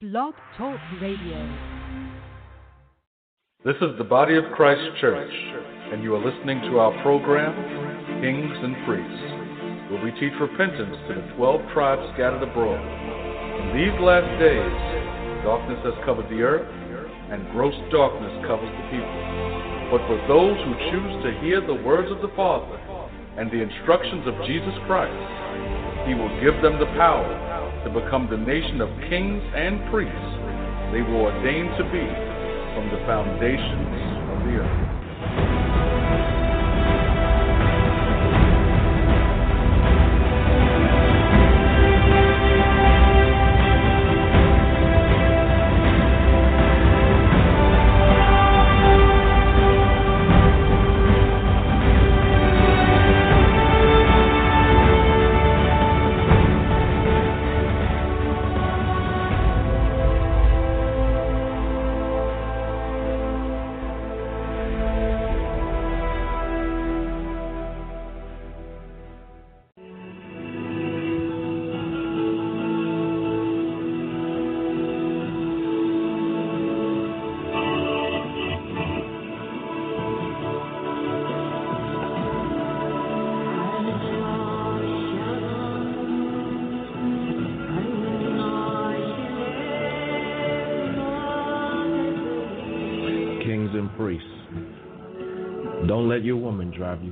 Blog Talk Radio. This is the Body of Christ Church, and you are listening to our program, Kings and Priests, where we teach repentance to the 12 tribes scattered abroad. In these last days, darkness has covered the earth, and gross darkness covers the people. But for those who choose to hear the words of the Father and the instructions of Jesus Christ, He will give them the power to become the nation of kings and priests they were ordained to be from the foundations of the earth.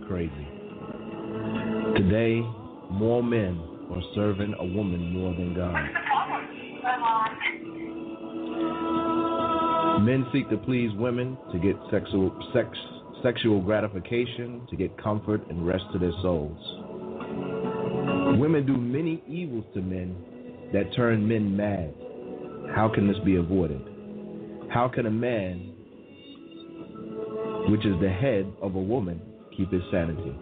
Crazy. Today, more men are serving a woman more than God. Men seek to please women to get sexual sex, sexual gratification, to get comfort and rest to their souls. Women do many evils to men that turn men mad. How can this be avoided? How can a man, which is the head of a woman, keep his sanity?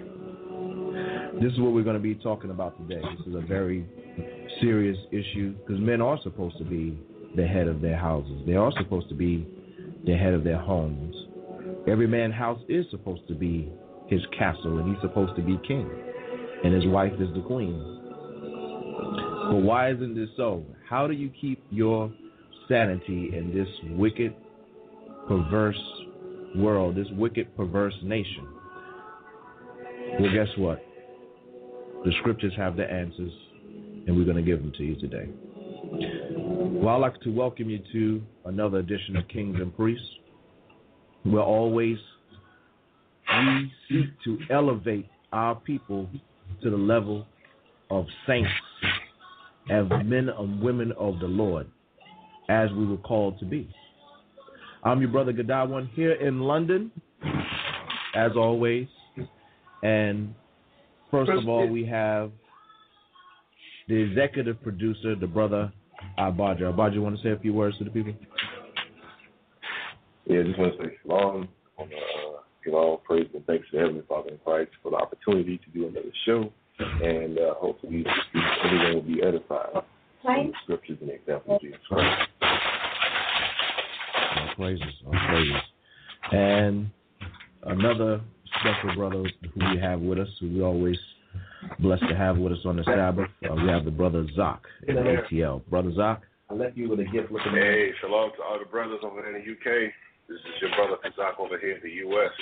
This is what we're going to be talking about today. This is a very serious issue because men are supposed to be the head of their houses. They are supposed to be the head of their homes. Every man's house is supposed to be his castle, and he's supposed to be king, and his wife is the queen. But why isn't this so? How do you keep your sanity in this wicked, perverse world, this wicked, perverse nation? Well, guess what? The scriptures have the answers, and we're going to give them to you today. Well, I'd like to welcome you to another edition of Kings and Priests. Where always we seek to elevate our people to the level of saints, as men and women of the Lord, as we were called to be. I'm your brother Gadawan here in London, as always. And first of all, we have the executive producer, the brother Abaja. Abaja, you want to say a few words to the people? Yeah, just want to say shalom. I want to uh, give all praise and thanks to Heavenly Father in Christ for the opportunity to do another show. And uh, hopefully everyone will be edified from the scriptures and the example of Jesus Christ. All praises, all praises. And another special brother who we have with us, who we always blessed to have with us on the Sabbath. Uh, we have the brother Zach in ATL. Brother Zach. I left you with a gift looking Hey, shalom to all the brothers over there in the UK. This is your brother Kazak over here in the US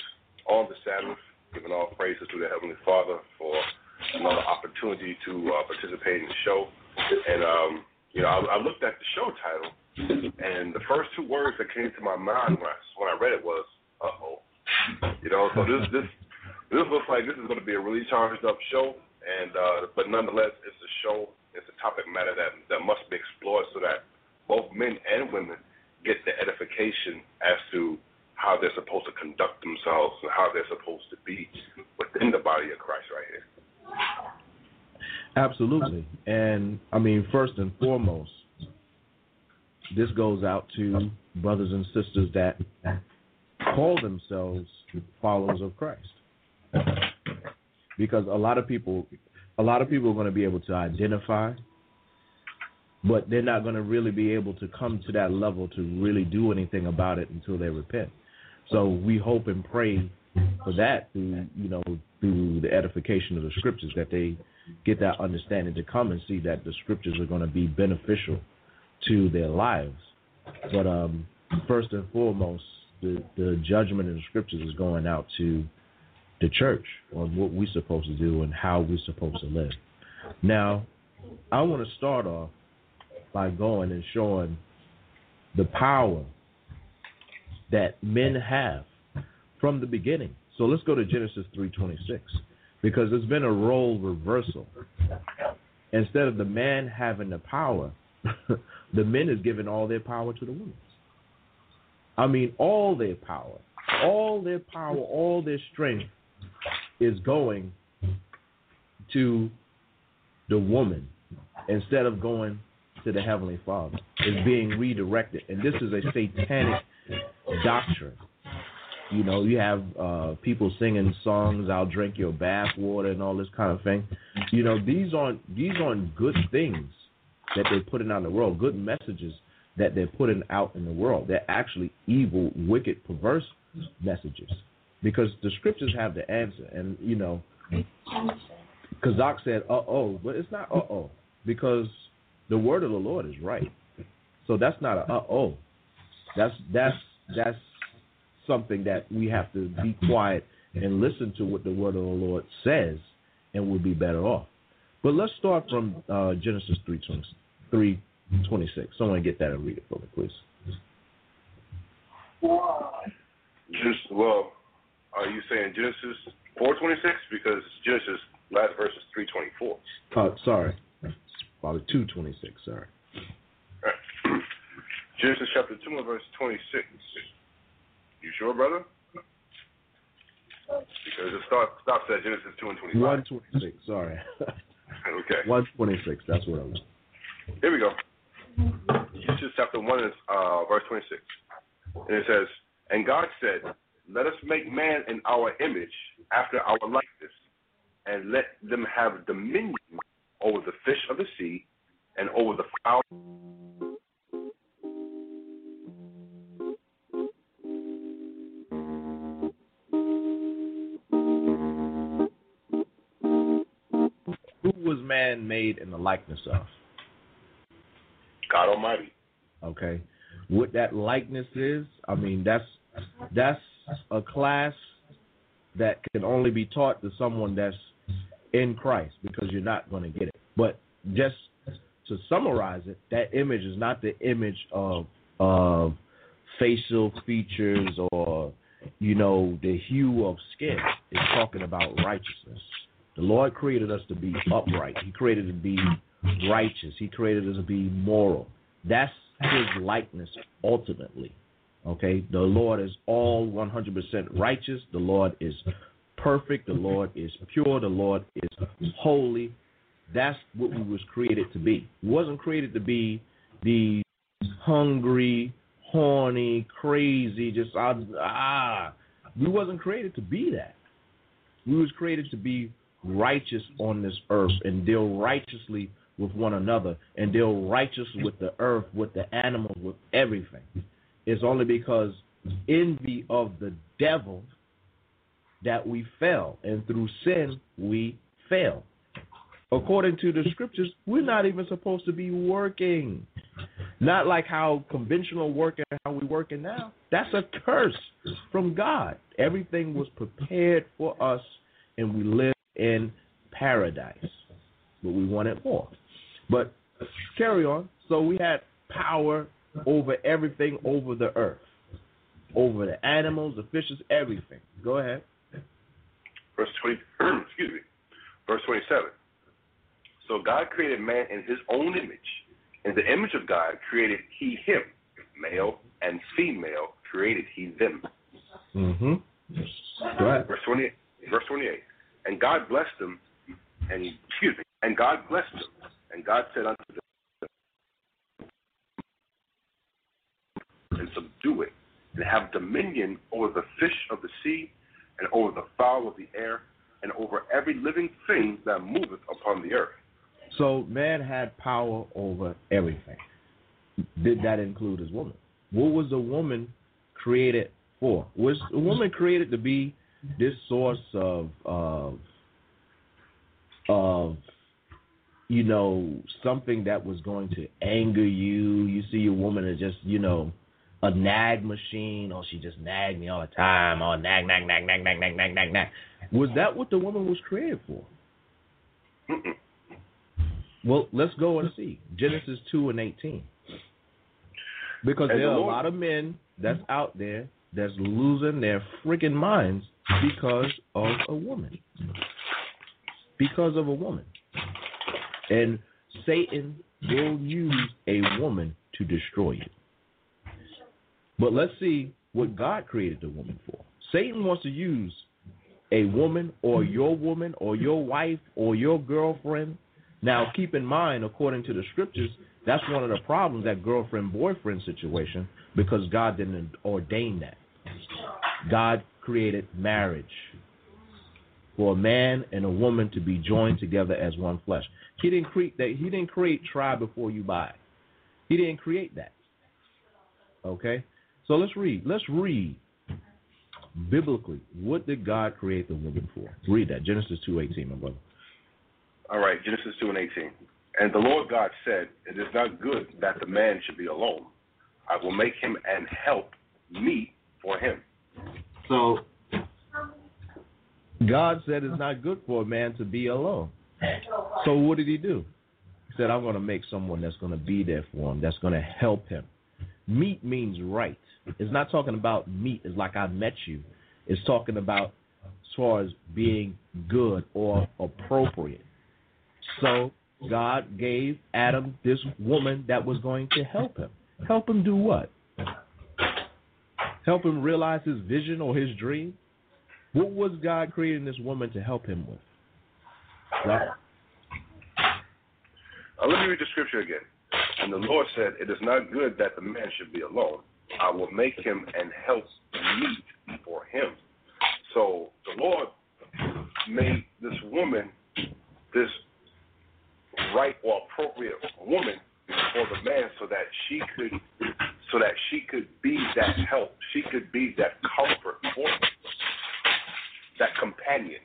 on the Sabbath, giving all praises to the Heavenly Father for another opportunity to uh, participate in the show. And, um, you know, I, I looked at the show title, and the first two words that came to my mind when I, when I read it was, uh oh. You know, so this, this, this looks like this is going to be a really charged up show. And uh, but nonetheless, it's a show. It's a topic matter that that must be explored so that both men and women get the edification as to how they're supposed to conduct themselves and how they're supposed to be within the body of Christ right here. Absolutely. And I mean, first and foremost, this goes out to brothers and sisters that call themselves followers of Christ. Because a lot of people a lot of people are going to be able to identify but they're not going to really be able to come to that level to really do anything about it until they repent. So we hope and pray for that through you know through the edification of the scriptures that they get that understanding to come and see that the scriptures are going to be beneficial to their lives. But um, first and foremost, the, the judgment in the scriptures is going out to the church on what we're supposed to do and how we're supposed to live. Now, I want to start off by going and showing the power that men have from the beginning. So let's go to Genesis 3:26 because there's been a role reversal. Instead of the man having the power, the men is giving all their power to the women. I mean, all their power, all their power, all their strength is going to the woman instead of going to the Heavenly Father. It's being redirected. And this is a satanic doctrine. You know, you have uh, people singing songs, "I'll drink your bath water" and all this kind of thing. You know, these aren't these aren't good things that they're putting out in the world. Good messages that they're putting out in the world. They're actually evil, wicked, perverse messages because the scriptures have the answer. And you know, Kazak said, "Uh oh," but it's not "uh oh" because the word of the Lord is right. So that's not a "uh oh." That's that's that's something that we have to be quiet and listen to what the word of the Lord says, and we'll be better off. But let's start from uh, Genesis 3, 26. Someone get that and read it for me, please. Just well, are you saying Genesis 4:26 because Genesis last verse is 3:24? Uh, sorry, Father 2:26. Sorry. Right. Genesis chapter 2 and verse 26. You sure, brother? Because it start, stops at Genesis 2 and 25. 126, sorry. okay. 126, that's what I was. Here we go. Genesis chapter 1 is uh, verse 26. And it says, And God said, Let us make man in our image, after our likeness, and let them have dominion over the fish of the sea, and over the fowl Who was man made in the likeness of? God Almighty. Okay. What that likeness is, I mean, that's that's a class that can only be taught to someone that's in Christ because you're not going to get it. But just to summarize it, that image is not the image of of facial features or you know the hue of skin. It's talking about righteousness. The Lord created us to be upright. He created to be righteous. He created us to be moral. That's his likeness ultimately. Okay? The Lord is all 100% righteous. The Lord is perfect. The Lord is pure. The Lord is holy. That's what we was created to be. We wasn't created to be the hungry, horny, crazy, just ah, ah. We wasn't created to be that. We was created to be righteous on this earth and deal righteously with one another and deal righteous with the earth, with the animals, with everything. It's only because envy of the devil that we fell, and through sin we fail. According to the scriptures, we're not even supposed to be working. Not like how conventional working, how we're working now. That's a curse from God. Everything was prepared for us, and we live in paradise. But we wanted more. But carry on. So we had power over everything over the earth, over the animals, the fishes, everything. Go ahead. Verse 20, excuse me. Verse 27. So God created man in his own image. In the image of God created he him. Male and female created he them. Mm-hmm. Go ahead. Verse 28. Verse 28. And God blessed them, and excuse me, and God blessed them, and God said unto them, and subdue it, and have dominion over the fish of the sea, and over the fowl of the air, and over every living thing that moveth upon the earth. So man had power over everything. Did that include his woman? What was the woman created for? Was the woman created to be this source of of of you know, something that was going to anger you. You see a woman is just, you know, a nag machine. Oh, she just nagged me all the time. Oh, nag, nag, nag, nag, nag, nag, nag, nag, nag. Was that what the woman was created for? Mm-mm. Well, let's go and see Genesis two and eighteen. Because there are a lot of men that's mm-hmm. out there that's losing their freaking minds because of a woman. Because of a woman. And Satan will use a woman to destroy you. But let's see what God created the woman for. Satan wants to use a woman or your woman or your wife or your girlfriend. Now, keep in mind, according to the scriptures, that's one of the problems that girlfriend boyfriend situation because God didn't ordain that. God created marriage for a man and a woman to be joined together as one flesh. He didn't create that. He didn't create try before you buy. He didn't create that. Okay, so let's read. Let's read biblically. What did God create the woman for? Read that Genesis two eighteen, my brother. All right, Genesis 2 and 18. And the Lord God said, It is not good that the man should be alone. I will make him and help meet for him. So God said it's not good for a man to be alone. So what did he do? He said, I'm going to make someone that's going to be there for him, that's going to help him. Meet means right. It's not talking about meet it's like I met you. It's talking about as far as being good or appropriate. So God gave Adam this woman that was going to help him. Help him do what? Help him realize his vision or his dream? What was God creating this woman to help him with? Right? Uh, let me read the scripture again. And the Lord said, It is not good that the man should be alone. I will make him an help meet for him. So the Lord made this woman this right or appropriate woman for the man so that she could so that she could be that help. She could be that comfort for him. That companion.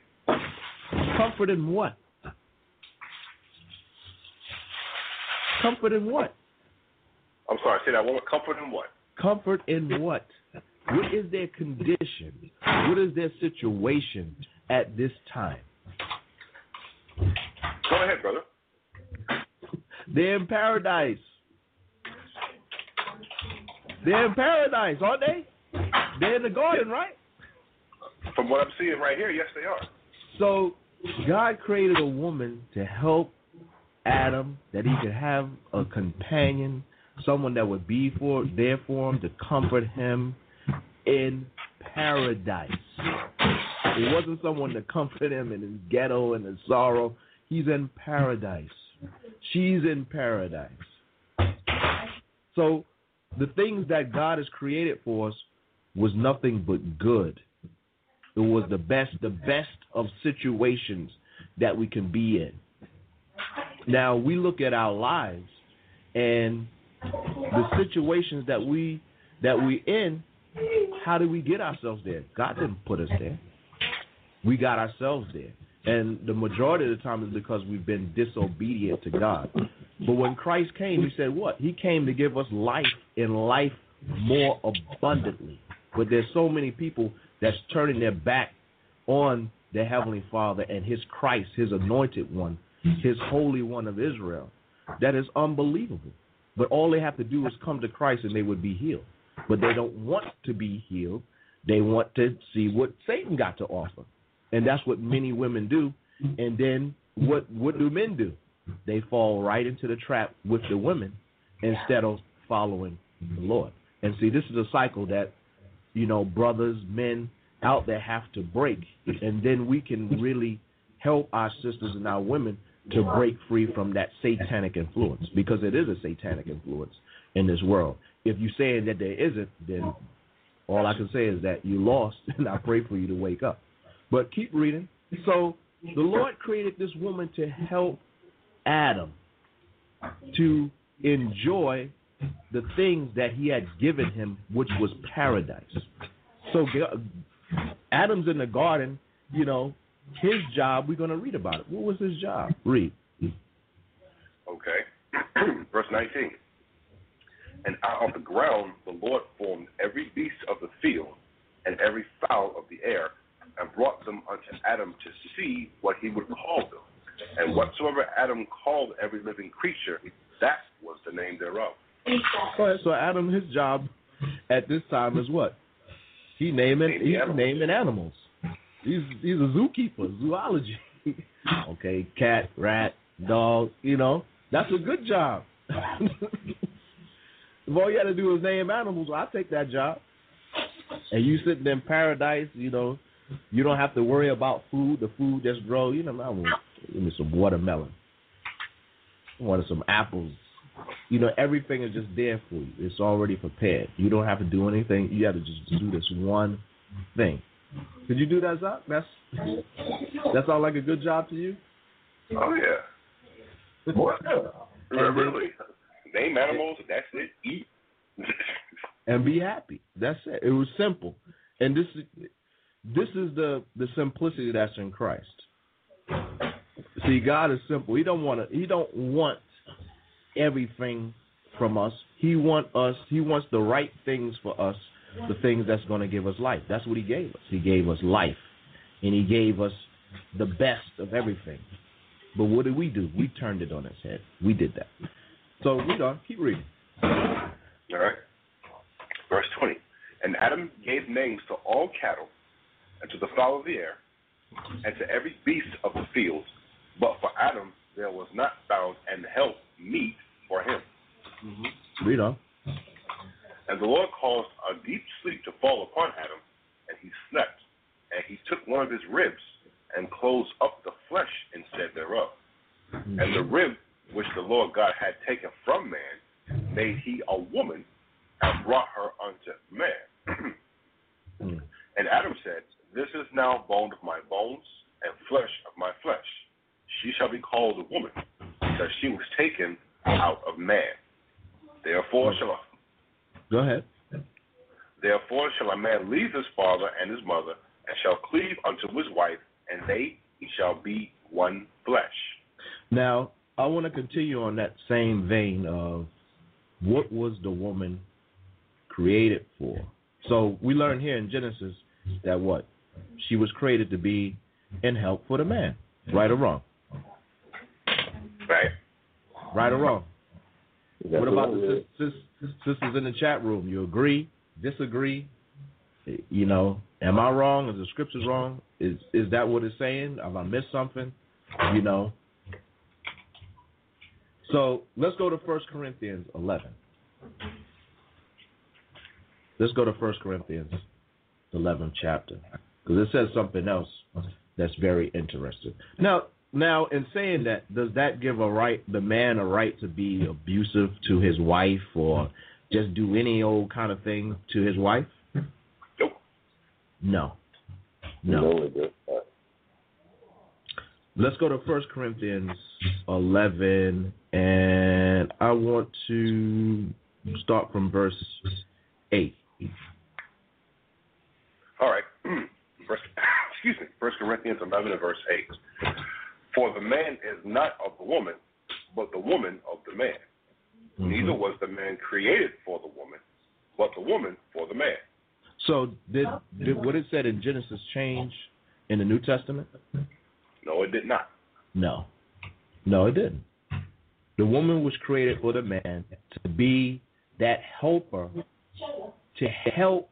Comfort in what? Comfort in what? I'm sorry, say that one more. Comfort in what? Comfort in what? What is their condition? What is their situation at this time? Go ahead, brother. They're in paradise. They're in paradise, aren't they? They're in the garden, right? From what I'm seeing right here, yes, they are. So God created a woman to help Adam that he could have a companion, someone that would be for there for him to comfort him in paradise. It wasn't someone to comfort him in his ghetto and his sorrow. He's in paradise. She's in paradise. So the things that God has created for us was nothing but good. It was the best, the best of situations that we can be in. Now we look at our lives and the situations that we that we in. How do we get ourselves there? God didn't put us there. We got ourselves there. And the majority of the time is because we've been disobedient to God. But when Christ came, he said what? He came to give us life and life more abundantly. But there's so many people that's turning their back on the Heavenly Father and His Christ, His anointed one, His Holy One of Israel. That is unbelievable. But all they have to do is come to Christ and they would be healed. But they don't want to be healed. They want to see what Satan got to offer. And that's what many women do. And then what what do men do? They fall right into the trap with the women instead of following the Lord. And see, this is a cycle that, you know, brothers, men out there have to break. And then we can really help our sisters and our women to break free from that satanic influence because it is a satanic influence in this world. If you're saying that there isn't, then all I can say is that you lost, and I pray for you to wake up. But keep reading. So the Lord created this woman to help Adam to enjoy the things that he had given him, which was paradise. So Adam's in the garden, you know, his job, we're going to read about it. What was his job? Read. Okay. Verse 19. And out of the ground the Lord formed every beast of the field and every fowl of the air, and brought them unto Adam to see what he would call them. And whatsoever Adam called every living creature, that was the name thereof. So Adam, his job at this time is what? He naming Name he's animals. naming animals. He's he's a zookeeper, zoology. okay, cat, rat, dog. You know, that's a good job. if all you had to do is name animals, well, I take that job. And you sitting in paradise, you know, you don't have to worry about food. The food just grow. You know, I want give me some watermelon. I want some apples. You know, everything is just there for you. It's already prepared. You don't have to do anything. You have to just do this one thing. Could you do that, Zach? That's that sound like a good job to you? Oh, yeah. really. Name animals, that's it. Eat. and be happy. That's it. It was simple, and this is this is the the simplicity that's in Christ. See, God is simple. He don't want to. He don't want everything from us. He want us. He wants the right things for us. The things that's going to give us life. That's what He gave us. He gave us life, and He gave us the best of everything. But what did we do? We turned it on its head. We did that. So read on. Keep reading. All right. Verse 20. And Adam gave names to all cattle, and to the fowl of the air, and to every beast of the field. But for Adam there was not found an help meet for him. Read on. And the Lord caused a deep sleep to fall upon Adam, and he slept. And he took one of his ribs, and closed up the flesh instead thereof. And the rib which the Lord God had taken from man, made he a woman, and brought her unto man. Mm. And Adam said, This is now bone of my bones, and flesh of my flesh. She shall be called a woman, because she was taken out of man. Therefore shall a Go ahead. Therefore shall a man leave his father and his mother, and shall cleave unto his wife, and they shall be one flesh. Now, I want to continue on that same vein of what was the woman created for? So we learn here in Genesis that what? She was created to be in help for the man. Right or wrong? Right? Or wrong? What about the sis- sis- sisters in the chat room? You agree? Disagree? You know, am I wrong? Is the scriptures wrong? Is is that what it's saying? Have I missed something? You know. So let's go to First Corinthians eleven. Let's go to First Corinthians eleven chapter because it says something else that's very interesting. Now, now in saying that, does that give a right the man a right to be abusive to his wife or just do any old kind of thing to his wife? Nope. No. No. Let's go to First Corinthians 11, and I want to start from verse 8. All right. First, excuse me. First Corinthians 11 and verse 8. For the man is not of the woman, but the woman of the man. Mm-hmm. Neither was the man created for the woman, but the woman for the man. So, did, did what it said in Genesis change in the New Testament? No, it did not. No. No, it didn't. The woman was created for the man to be that helper to help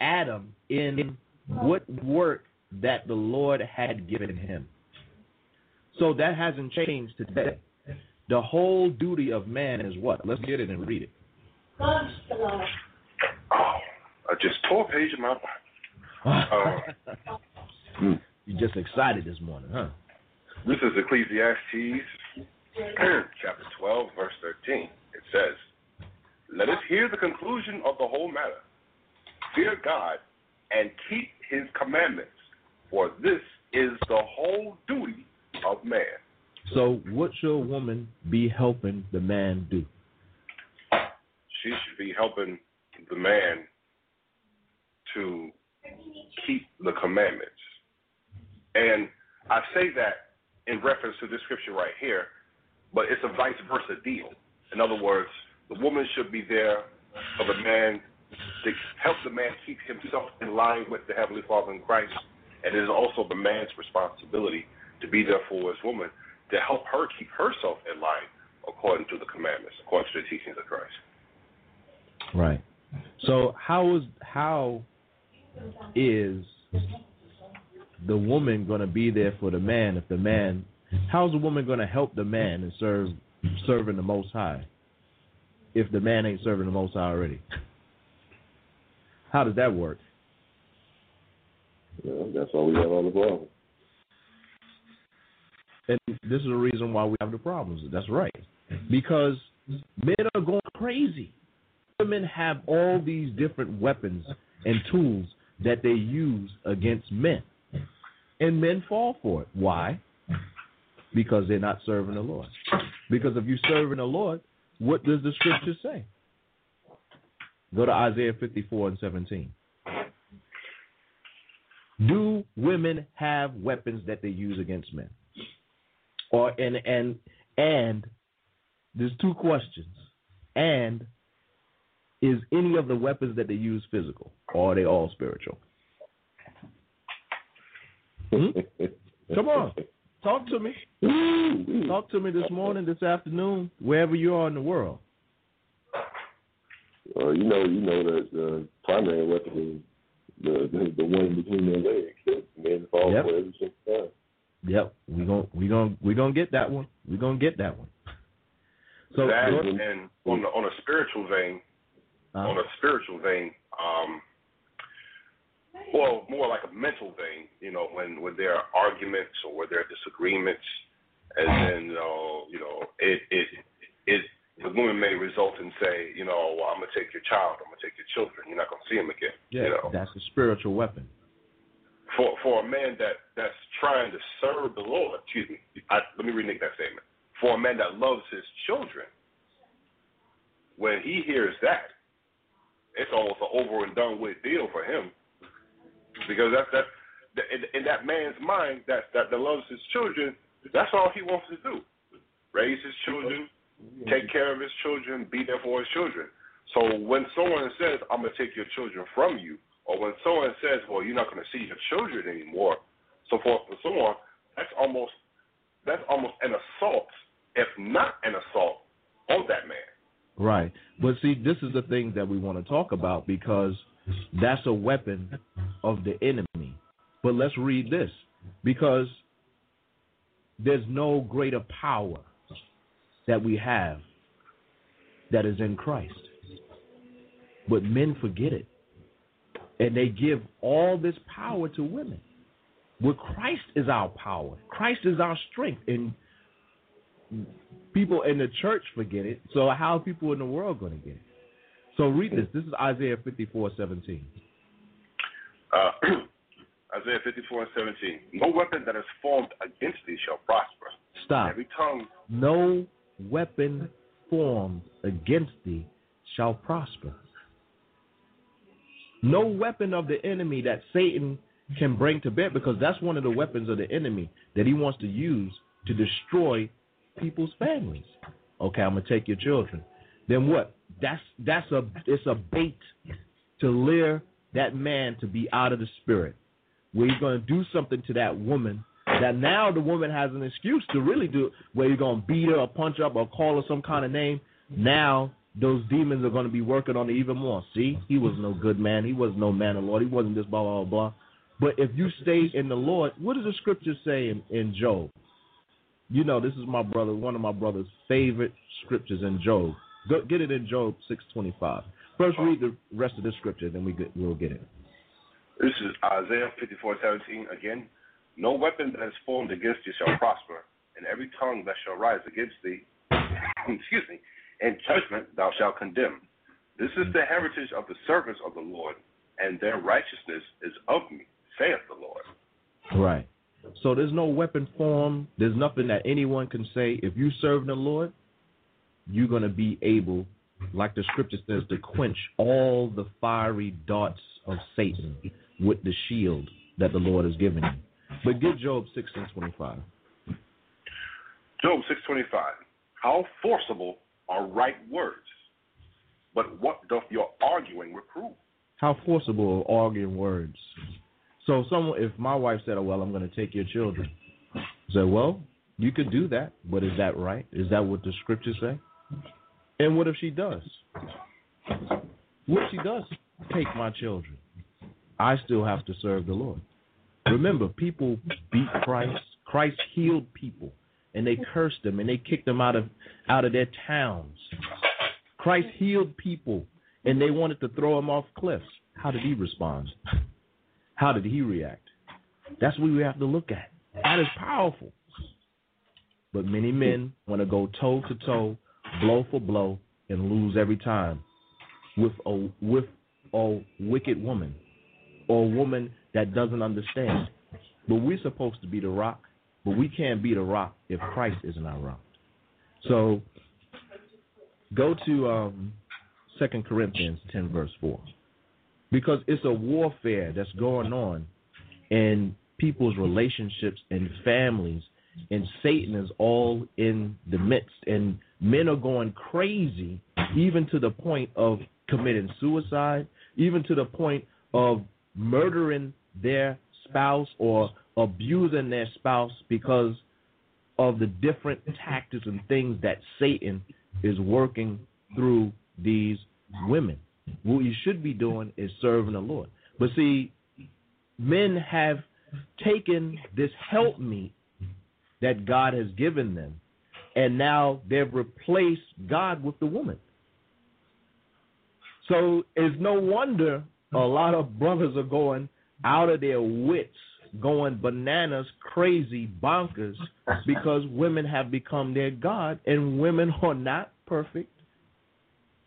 Adam in what work that the Lord had given him. So that hasn't changed today. The whole duty of man is what? Let's get it and read it. Oh, I just tore a page of my Bible. Uh, You're just excited this morning, huh? This is Ecclesiastes chapter 12, verse 13. It says, Let us hear the conclusion of the whole matter. Fear God and keep his commandments, for this is the whole duty of man. So, what should a woman be helping the man do? She should be helping the man to keep the commandments. And I say that in reference to this scripture right here, but it's a vice versa deal. In other words, the woman should be there for the man to help the man keep himself in line with the Heavenly Father in Christ. And it is also the man's responsibility to be there for his woman to help her keep herself in line according to the commandments, according to the teachings of Christ. Right. So how is how is the woman going to be there for the man if the man how's the woman going to help the man and serve serving the most high if the man ain't serving the most high already how does that work yeah, that's why we have all the problems and this is the reason why we have the problems that's right because men are going crazy women have all these different weapons and tools that they use against men and men fall for it. Why? Because they're not serving the Lord. Because if you're serving the Lord, what does the scripture say? Go to Isaiah 54 and 17. Do women have weapons that they use against men? Or and and and there's two questions. And is any of the weapons that they use physical, or are they all spiritual? Hmm? Come on, talk to me. Talk to me this morning, this afternoon, wherever you are in the world. Well, you know, you know that the primary weapon is the the, the one between their legs that men fall Yep. for every single time. Yep, we gon' we gon' we gonna get that one. We are gonna get that one. So that and on the, on a spiritual vein, uh, on a spiritual vein, um, well, more like a mental vein, you know, when when there are arguments or where there are disagreements, and then you know, you know, it it it the woman may result in say, you know, well, I'm gonna take your child, I'm gonna take your children, you're not gonna see them again, yeah, you know. that's a spiritual weapon. For for a man that that's trying to serve the Lord, excuse me, I, let me renege that statement. For a man that loves his children, when he hears that, it's almost an over and done with deal for him, because that's that in, in that man's mind that that that loves his children, that's all he wants to do, raise his children, take care of his children, be there for his children. So when someone says, "I'm gonna take your children from you," or when someone says, "Well, you're not gonna see your children anymore," so forth and so on, that's almost that's almost an assault, if not an assault, on that man. Right. But see, this is the thing that we want to talk about because that's a weapon of the enemy. But let's read this because there's no greater power that we have that is in Christ. But men forget it. And they give all this power to women. Well, Christ is our power. Christ is our strength. And people in the church forget it. So how are people in the world going to get it? So read this. This is Isaiah 54, 17. Uh, Isaiah 54 and 17. No weapon that is formed against thee shall prosper. Stop. Every tongue, No weapon formed against thee shall prosper. No weapon of the enemy that Satan can bring to bear, because that's one of the weapons of the enemy that he wants to use to destroy people's families. Okay, I'm gonna take your children. Then what? That's that's a it's a bait to lure that man to be out of the spirit. Where you're gonna do something to that woman that now the woman has an excuse to really do where you're gonna beat her or punch her up or call her some kind of name. Now those demons are gonna be working on it even more. See, he was no good man. He was no man of Lord. He wasn't this blah blah blah. But if you stay in the Lord, what does the scripture say in, in Job? You know, this is my brother, one of my brother's favorite scriptures in Job. Go, get it in Job six twenty five. First, read the rest of the scripture, then we get, we'll get it. This is Isaiah 54 17 again. No weapon that is formed against thee shall prosper, and every tongue that shall rise against thee, excuse me, in judgment thou shalt condemn. This is the heritage of the servants of the Lord, and their righteousness is of me, saith the Lord. Right. So there's no weapon formed. There's nothing that anyone can say. If you serve the Lord, you're going to be able, like the scripture says, to quench all the fiery darts of Satan with the shield that the Lord has given you. But get Job 16:25. Job 6:25. How forcible are right words. But what doth your arguing reprove? How forcible are arguing words? So, someone, if my wife said, oh, "Well, I'm going to take your children," I said, "Well, you could do that, but is that right? Is that what the scriptures say?" And what if she does? What if she does take my children? I still have to serve the Lord. Remember, people beat Christ. Christ healed people, and they cursed them and they kicked them out of out of their towns. Christ healed people, and they wanted to throw him off cliffs. How did he respond? How did he react? That's what we have to look at. That is powerful. But many men want to go toe to toe, blow for blow, and lose every time with a with a wicked woman or a woman that doesn't understand. But we're supposed to be the rock, but we can't be the rock if Christ isn't our rock. So go to um, 2 Corinthians 10, verse 4. Because it's a warfare that's going on in people's relationships and families, and Satan is all in the midst. And men are going crazy, even to the point of committing suicide, even to the point of murdering their spouse or abusing their spouse because of the different tactics and things that Satan is working through these women. What you should be doing is serving the Lord. But see, men have taken this helpmeet that God has given them, and now they've replaced God with the woman. So it's no wonder a lot of brothers are going out of their wits, going bananas, crazy, bonkers, because women have become their God, and women are not perfect.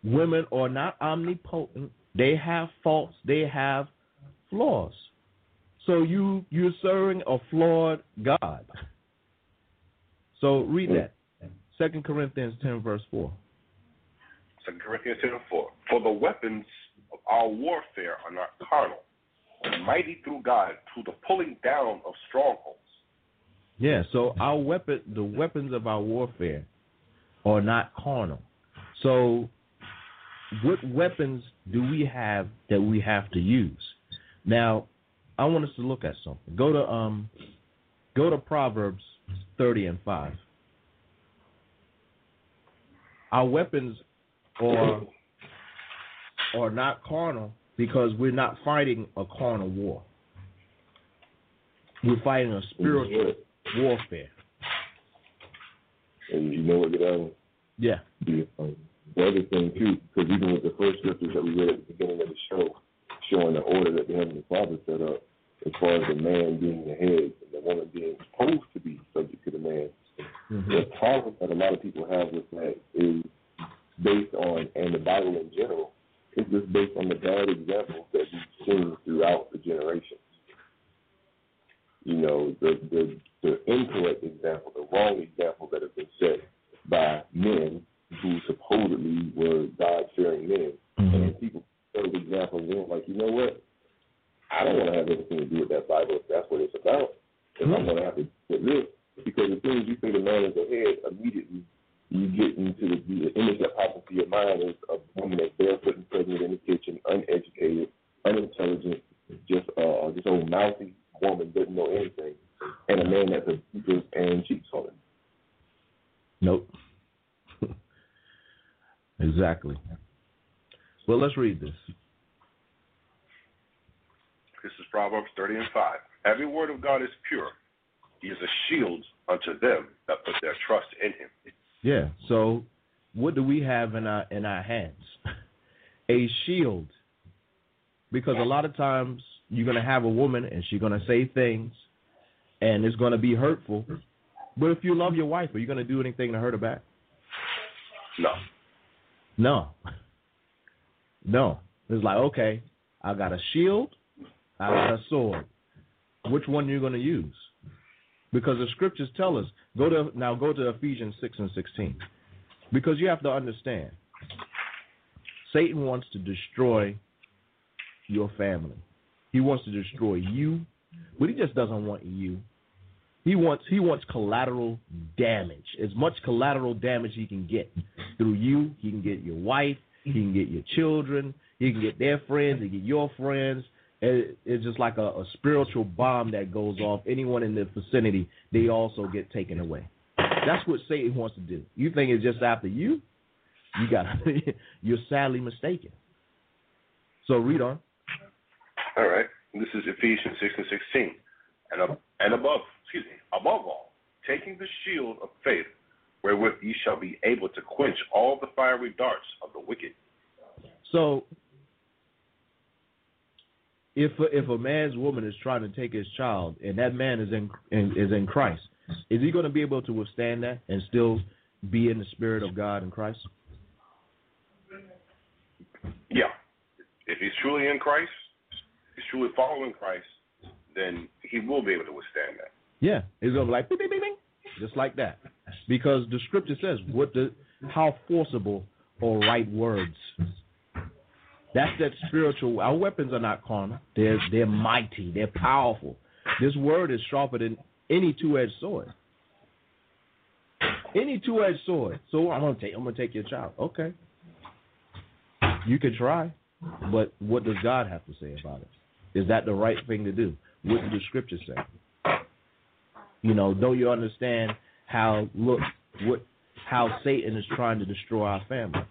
Women are not omnipotent. They have faults. They have flaws. So you you're serving a flawed God. So read hmm. that. Second Corinthians ten verse four. Second Corinthians 10 and 4. For the weapons of our warfare are not carnal, mighty through God to the pulling down of strongholds. Yeah, so our weapon the weapons of our warfare are not carnal. So what weapons do we have that we have to use? Now, I want us to look at something. Go to um go to Proverbs 30 and 5. Our weapons are are not carnal because we're not fighting a carnal war. We're fighting a spiritual warfare. And you know what, Gadon? Yeah. The, um, the other thing, too, because even with the first scriptures that we read at the beginning of the show, showing the order that the Heavenly Father set up, as far as the man being the head and the woman being supposed to be subject to the man, Mm-hmm. the problem that a lot of people have with that is based on, and the Bible in general, is just based on the bad examples that we've seen throughout the generations. You know, the, the, the incorrect example, the wrong example that have been set by men who supposedly were God fearing men. Mhm. And people those examples and like, you know what? I don't want to have anything to do with that Bible if that's what it's about. If I'm going to have to do this, because as soon as you say the man is the head, immediately you get into the, the image that pops into your mind is a woman that's barefoot and pregnant in the kitchen, uneducated, unintelligent, just uh, just old mouthy woman doesn't know anything, and a man that's a abusive and cheats on her. Nope. exactly. Well, let's read this. This is Proverbs 30 and 5. Every word of God is pure. He is a shield unto them that put their trust in him. Yeah. So, what do we have in our in our hands? A shield. Because a lot of times you're gonna have a woman and she's gonna say things, and it's gonna be hurtful. But if you love your wife, are you gonna do anything to hurt her back? No. No. No. It's like, okay, I got a shield, I got a sword. Which one are you going to use? Because the scriptures tell us, go to now go to Ephesians 6 and 16. Because you have to understand, Satan wants to destroy your family. He wants to destroy you, but he just doesn't want you. He wants he wants collateral damage, as much collateral damage he can get. through you, he can get your wife, he can get your children, he can get their friends, he can get your friends. It, it's just like a, a spiritual bomb that goes off. Anyone in the vicinity, they also get taken away. That's what Satan wants to do. You think it's just after you? You got you're sadly mistaken. So read on. All right. This is Ephesians 6 and 16. And, ab- and above, excuse me, above all, taking the shield of faith, wherewith ye shall be able to quench all the fiery darts of the wicked. So if a, if a man's woman is trying to take his child and that man is in, in is in Christ, is he going to be able to withstand that and still be in the spirit of God and Christ? Yeah. If he's truly in Christ, he's truly following Christ, then he will be able to withstand that. Yeah, he's gonna be like bing, bing, bing, bing, just like that, because the scripture says what the how forcible are right words. That's that spiritual. Our weapons are not carnal; they're they're mighty, they're powerful. This word is sharper than any two-edged sword. Any two-edged sword. So I'm gonna take I'm gonna take your child. Okay, you can try, but what does God have to say about it? Is that the right thing to do? What do the scriptures say? You know, don't you understand how look what how Satan is trying to destroy our family?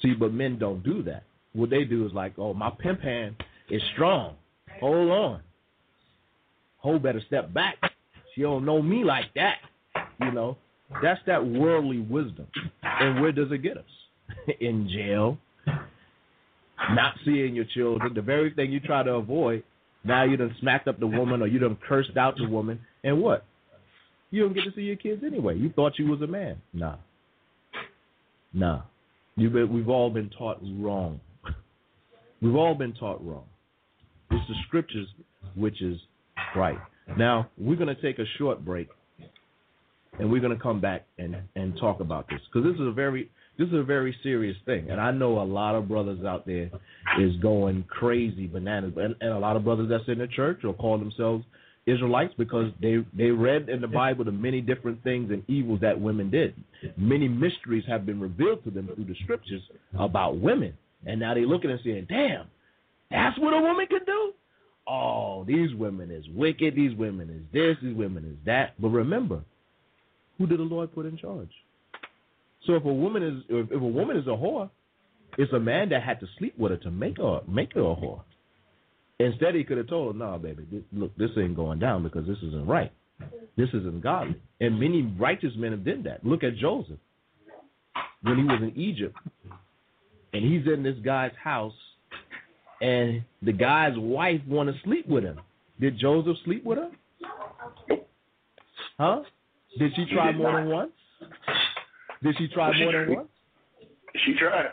See, but men don't do that. What they do is like, oh, my pimp hand is strong. Hold on. Ho better step back. She don't know me like that. You know, that's that worldly wisdom. And where does it get us? In jail, not seeing your children, the very thing you try to avoid. Now you done smacked up the woman or you done cursed out the woman, and what? You don't get to see your kids anyway. You thought you was a man. Nah. Nah. You've been, we've all been taught wrong. We've all been taught wrong. It's the scriptures which is right. Now, we're going to take a short break and we're going to come back and, and talk about this because this is a very this is a very serious thing, and I know a lot of brothers out there is going crazy bananas, and, and a lot of brothers that's in the church or call themselves Israelites because they they read in the Bible the many different things and evils that women did. Many mysteries have been revealed to them through the scriptures about women, and now they're looking and saying, "Damn, that's what a woman can do." Oh, these women is wicked. These women is this. These women is that. But remember, who did the Lord put in charge? So if a woman is if, if a woman is a whore, it's a man that had to sleep with her to make her make her a whore. Instead, he could have told her, "No, nah, baby, this, look, this ain't going down because this isn't right. This isn't godly." And many righteous men have did that. Look at Joseph when he was in Egypt, and he's in this guy's house, and the guy's wife want to sleep with him. Did Joseph sleep with her? Huh? Did she try more than once? Did she try more than once? She tried.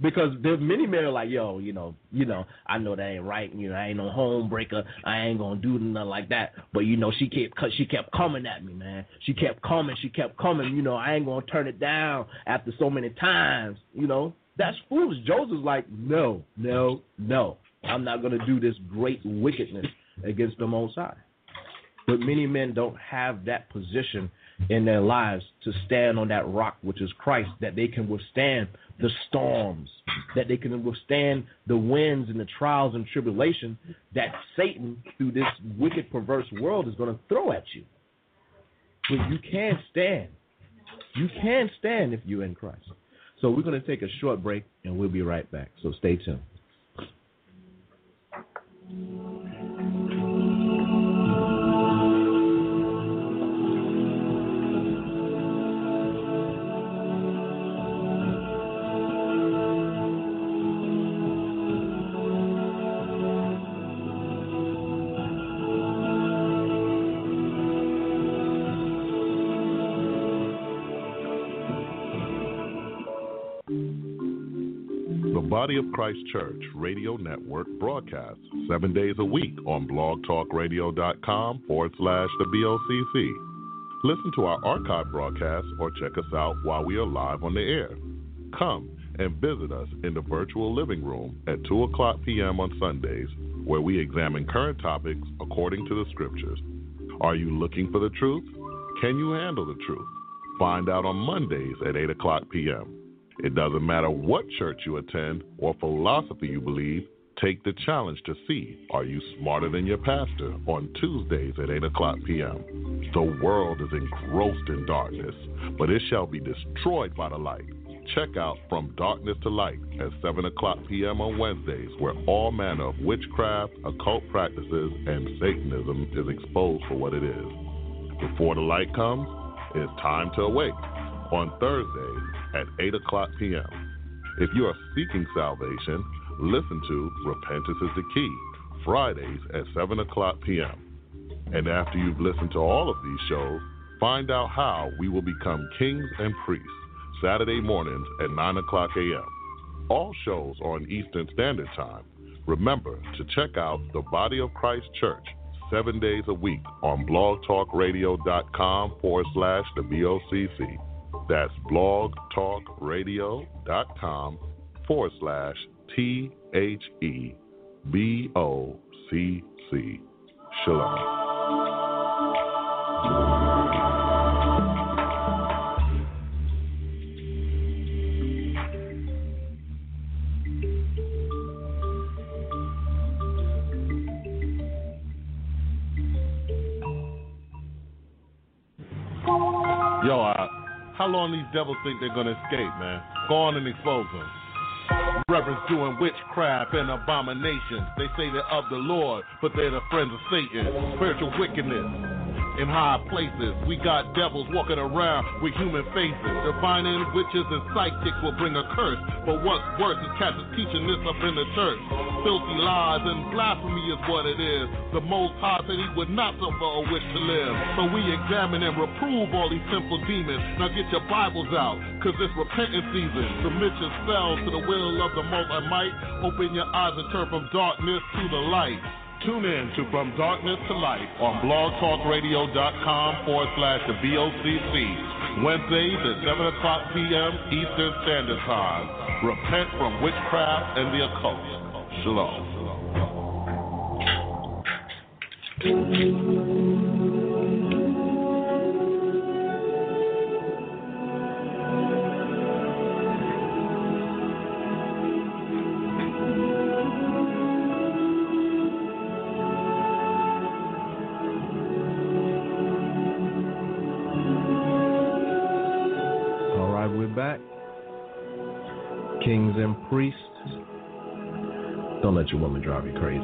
Because there's many men are like, yo, you know, you know, I know that ain't right. You know, I ain't no homebreaker. I ain't gonna do nothing like that. But you know, she kept, cause she kept coming at me, man. She kept coming. She kept coming. You know, I ain't gonna turn it down after so many times. You know, that's foolish. Joseph's like, no, no, no. I'm not gonna do this great wickedness against the Most High. But many men don't have that position in their lives to stand on that rock, which is Christ, that they can withstand the storms, that they can withstand the winds and the trials and tribulation that Satan, through this wicked, perverse world, is going to throw at you. But you can stand. You can stand if you're in Christ. So we're going to take a short break and we'll be right back. So stay tuned. Body of Christ Church Radio Network broadcasts seven days a week on blogtalkradio.com forward slash the BOCC. Listen to our archive broadcasts or check us out while we are live on the air. Come and visit us in the virtual living room at 2 o'clock p.m. on Sundays, where we examine current topics according to the scriptures. Are you looking for the truth? Can you handle the truth? Find out on Mondays at 8 o'clock p.m. It doesn't matter what church you attend or philosophy you believe, take the challenge to see are you smarter than your pastor on Tuesdays at 8 o'clock p.m. The world is engrossed in darkness, but it shall be destroyed by the light. Check out From Darkness to Light at 7 o'clock p.m. on Wednesdays, where all manner of witchcraft, occult practices, and Satanism is exposed for what it is. Before the light comes, it's time to awake on Thursdays at 8 o'clock p.m. If you are seeking salvation, listen to Repentance is the Key, Fridays at 7 o'clock p.m. And after you've listened to all of these shows, find out how we will become kings and priests, Saturday mornings at 9 o'clock a.m. All shows on Eastern Standard Time. Remember to check out the Body of Christ Church seven days a week on blogtalkradio.com forward slash the BOCC. That's blogtalkradio.com forward slash T H E B O C C. Shalom. Yo, how long these devils think they're gonna escape, man? Go on and expose them. Reverends doing witchcraft and abominations. They say they're of the Lord, but they're the friends of Satan. Spiritual wickedness in high places. We got devils walking around with human faces. Divining witches and psychics will bring a curse. But what's worse is cats is teaching this up in the church. Filthy lies and blasphemy is what it is. The Most High said he would not suffer a witch to live. So we examine and reprove all these simple demons. Now get your Bibles out, cause it's repentance season. Submit yourselves to the will of the Most High Might. Open your eyes and turn from darkness to the light. Tune in to From Darkness to Light on blogtalkradio.com forward slash the BOCC. Wednesdays at 7 o'clock p.m. Eastern Standard Time. Repent from witchcraft and the occult. Shalom. Priests. Don't let your woman drive you crazy.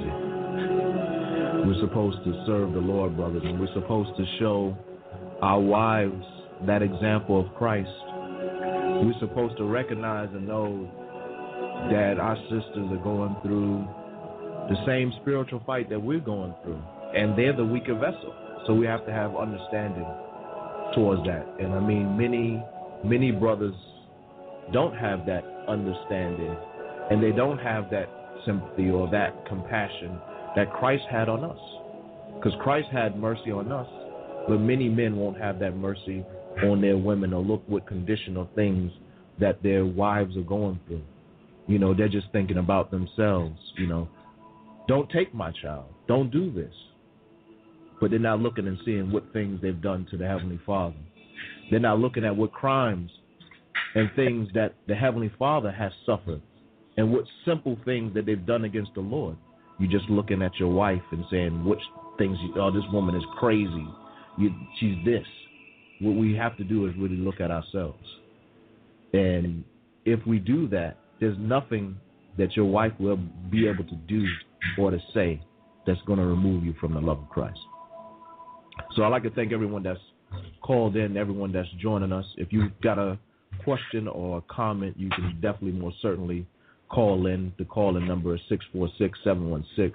We're supposed to serve the Lord, brothers, and we're supposed to show our wives that example of Christ. We're supposed to recognize and know that our sisters are going through the same spiritual fight that we're going through, and they're the weaker vessel. So we have to have understanding towards that. And I mean, many, many brothers don't have that understanding, and they don't have that sympathy or that compassion that Christ had on us. Because Christ had mercy on us, but many men won't have that mercy on their women or look what conditional things that their wives are going through. You know, they're just thinking about themselves, you know. Don't take my child. Don't do this. But they're not looking and seeing what things they've done to the Heavenly Father. They're not looking at what crimes and things that the Heavenly Father has suffered and what simple things that they've done against the Lord. You're just looking at your wife and saying, which things, you, oh, this woman is crazy. You, she's this. What we have to do is really look at ourselves. And if we do that, there's nothing that your wife will be able to do or to say that's going to remove you from the love of Christ. So I'd like to thank everyone that's called in, everyone that's joining us. If you've got a question or comment, you can definitely more certainly call in. The call in number is 646 716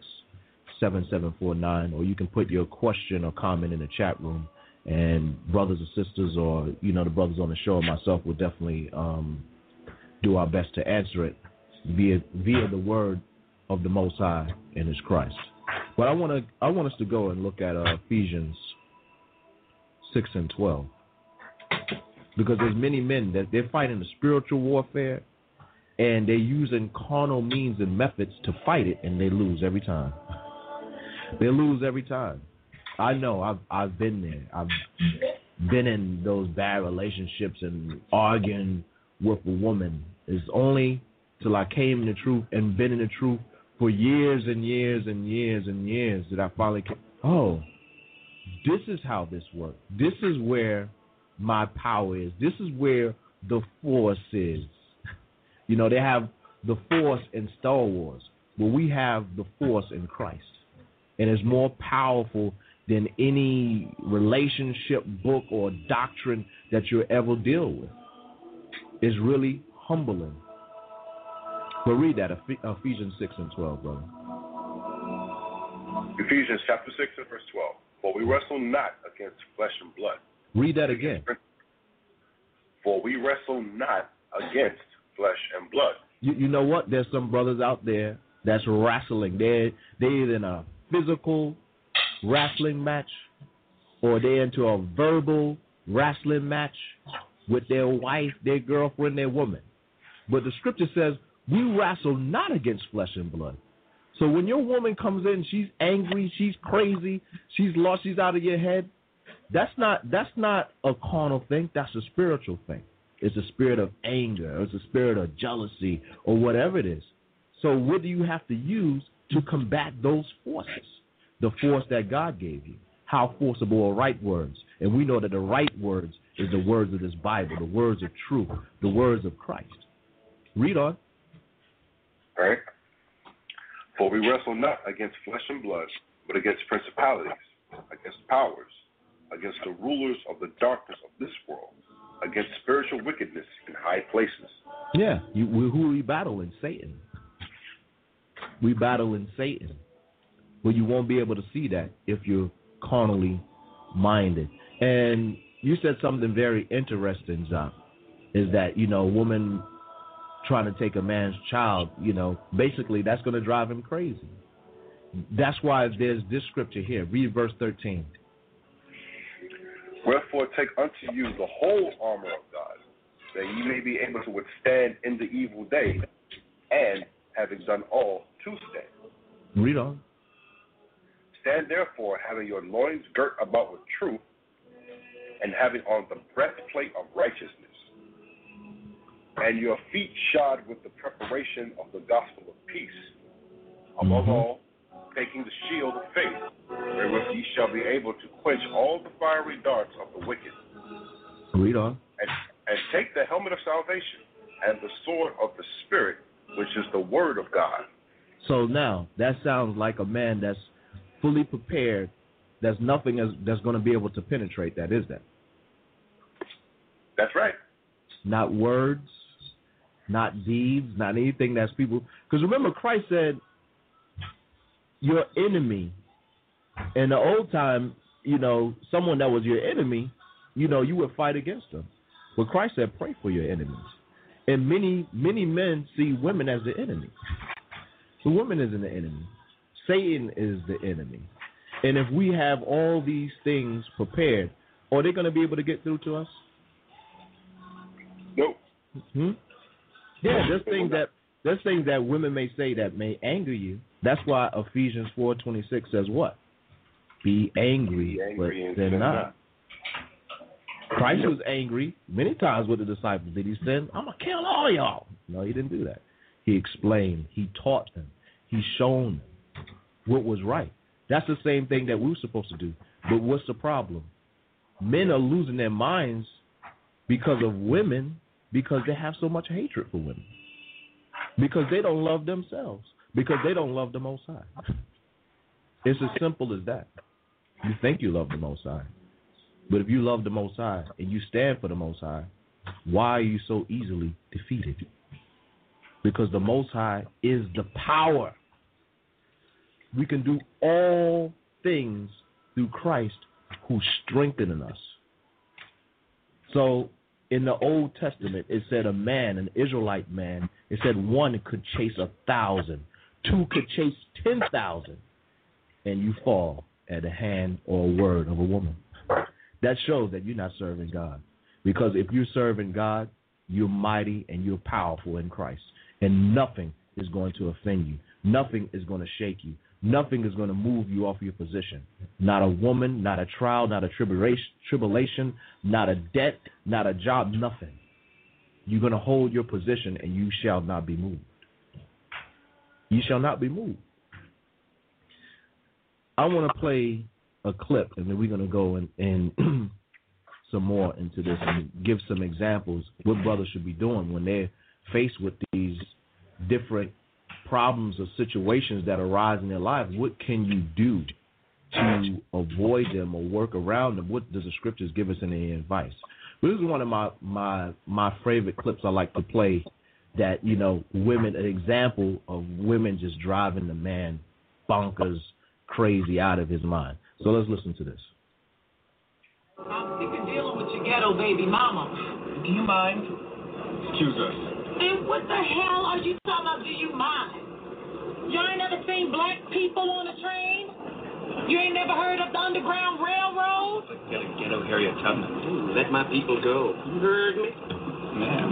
7749, or you can put your question or comment in the chat room. And brothers and sisters, or you know, the brothers on the show, and myself will definitely um, do our best to answer it via via the word of the Most High and His Christ. But I want to I want us to go and look at uh, Ephesians six and twelve because there's many men that they're fighting the spiritual warfare and they're using carnal means and methods to fight it and they lose every time. They lose every time. I know. I've I've been there. I've been in those bad relationships and arguing with a woman. It's only till I came in the truth and been in the truth for years and years and years and years that I finally came. Oh, this is how this works. This is where my power is. This is where the force is. You know, they have the force in Star Wars, but we have the force in Christ. And it's more powerful than any relationship book or doctrine that you'll ever deal with. It's really humbling. But read that, Ephesians 6 and 12, brother. Ephesians chapter 6 and verse 12. For we wrestle not against flesh and blood. Read that again. For we wrestle not against flesh and blood. You, you know what? There's some brothers out there that's wrestling. They're, they're in a physical wrestling match or they're into a verbal wrestling match with their wife, their girlfriend, their woman. But the scripture says, we wrestle not against flesh and blood. So when your woman comes in, she's angry, she's crazy, she's lost, she's out of your head. That's not that's not a carnal thing. That's a spiritual thing. It's a spirit of anger. It's a spirit of jealousy or whatever it is. So what do you have to use to combat those forces? The force that God gave you. How forcible are right words? And we know that the right words is the words of this Bible, the words of truth, the words of Christ. Read on. All right. For we wrestle not against flesh and blood, but against principalities, against powers, against the rulers of the darkness of this world, against spiritual wickedness in high places. Yeah, you, who we battle in? Satan. We battle in Satan. Well, you won't be able to see that if you're carnally minded. And you said something very interesting, John, is that, you know, a woman trying to take a man's child, you know, basically that's going to drive him crazy. That's why there's this scripture here. Read verse 13. Wherefore take unto you the whole armor of God, that ye may be able to withstand in the evil day, and having done all to stand. Read on. Stand therefore, having your loins girt about with truth, and having on the breastplate of righteousness and your feet shod with the preparation of the gospel of peace. Above mm-hmm. all, taking the shield of faith, wherewith ye shall be able to quench all the fiery darts of the wicked. Read on. And, and take the helmet of salvation and the sword of the Spirit, which is the word of God. So now, that sounds like a man that's fully prepared. There's nothing that's going to be able to penetrate that, is that? That's right. Not words, not deeds, not anything that's people. Because remember, Christ said, "Your enemy." In the old time, you know, someone that was your enemy, you know, you would fight against them. But Christ said, "Pray for your enemies." And many, many men see women as the enemy. The woman isn't the enemy. Satan is the enemy. And if we have all these things prepared, are they going to be able to get through to us? Nope. Hmm? Yeah, there's things that there's things that women may say that may anger you. That's why Ephesians four twenty six says what? Be angry, Be angry but sin not. not. Christ was angry many times with the disciples. Did he sin? I'm gonna kill all y'all. No, he didn't do that. He explained. He taught them. He shown them what was right. That's the same thing that we we're supposed to do. But what's the problem? Men are losing their minds because of women because they have so much hatred for women. Because they don't love themselves. Because they don't love the Most High. It's as simple as that. You think you love the Most High. But if you love the Most High and you stand for the Most High, why are you so easily defeated? Because the Most High is the power. We can do all things through Christ who strengthens us. So in the Old Testament, it said a man, an Israelite man, it said one could chase a thousand, two could chase ten thousand, and you fall at the hand or word of a woman. That shows that you're not serving God. Because if you're serving God, you're mighty and you're powerful in Christ. And nothing is going to offend you. Nothing is going to shake you. nothing is going to move you off your position. Not a woman, not a trial, not a tribulation, tribulation, not a debt, not a job, nothing. You're going to hold your position and you shall not be moved. You shall not be moved. I want to play a clip and then we're going to go and, and some more into this and give some examples what brothers should be doing when they're faced with these different problems or situations that arise in their life, what can you do to avoid them or work around them? What does the scriptures give us in any advice? This is one of my my my favorite clips I like to play. That you know, women, an example of women just driving the man bonkers, crazy out of his mind. So let's listen to this. I'm sick of dealing with your ghetto baby mama. Do you mind? Excuse us. And what the hell are you talking about? Do you mind? You ain't never seen black people on a train? You ain't never heard of the Underground Railroad? Get a ghetto Harriet Tubman. Let my people go. You heard me? Ma'am,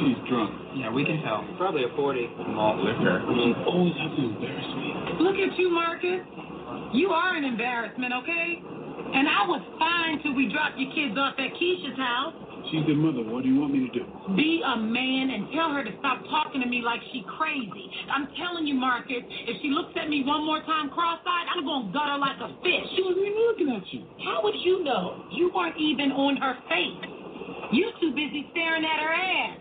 she's drunk. Yeah, we can tell. Probably a 40 malt liquor. Oh, she always has to embarrass me. Look at you, Marcus. You are an embarrassment, okay? And I was fine till we dropped your kids off at Keisha's house. She's the mother. What do you want me to do? Be a man and tell her to stop talking to me like she crazy. I'm telling you, Marcus, if she looks at me one more time cross-eyed, I'm going to gut her like a fish. She wasn't even looking at you. How would you know? You weren't even on her face. You too busy staring at her ass.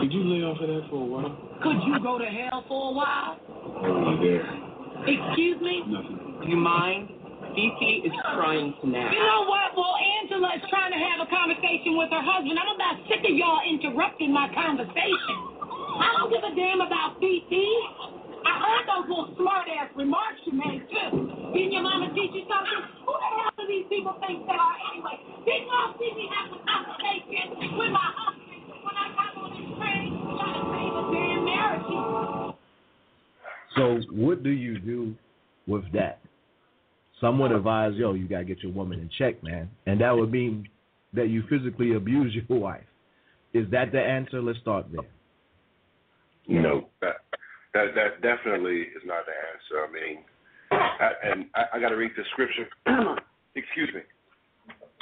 Could you lay off of that for a while? Could you go to hell for a while? Oh, there. Excuse me? Nothing. Do you mind? Fifi is trying to nap. You know what? Well, Angela is trying to have a conversation with her husband. I'm about sick of y'all interrupting my conversation. I don't give a damn about Fifi. I heard those little smart ass remarks you made too. Didn't your mama teach you something? Who the hell do these people think they are anyway? Didn't y'all see me have a conversation with my husband when I got on this train trying to save a damn marriage? So what do you do with that? Some would advise, yo, you gotta get your woman in check, man, and that would mean that you physically abuse your wife. Is that the answer? Let's start there. No, that that, definitely is not the answer. I mean, I, and I, I got to read the scripture. Excuse me,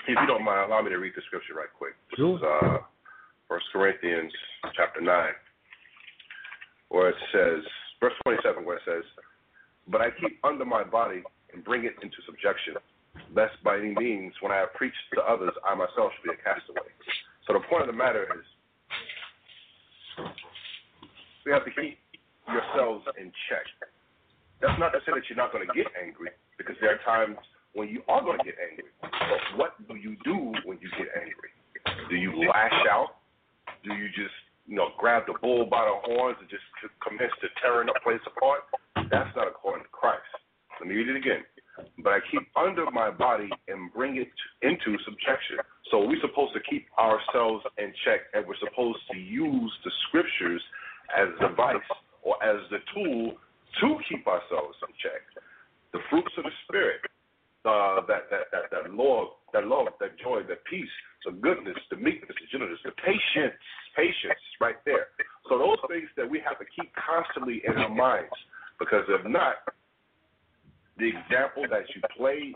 if you don't mind, allow me to read the scripture right quick. This Sure. is uh, First Corinthians chapter nine, where it says, verse twenty-seven, where it says, "But I keep under my body and bring it into subjection, lest by any means, when I have preached to others, I myself should be a castaway." So the point of the matter is, we have to keep yourselves in check. That's not to say that you're not going to get angry, because there are times when you are going to get angry. But what do you do when you get angry? Do you lash out? Do you just, you know, grab the bull by the horns and just commence to tearing the place apart? That's not according to Christ. Let me read it again. But I keep under my body and bring it into subjection. So we're supposed to keep ourselves in check, and we're supposed to use the scriptures as the device or as the tool to keep ourselves in check. The fruits of the spirit, uh, that, that that that love, that love, that joy, that peace, the goodness, the meekness, the gentleness, the patience, patience, right there. So those things that we have to keep constantly in our minds, because if not, the example that you play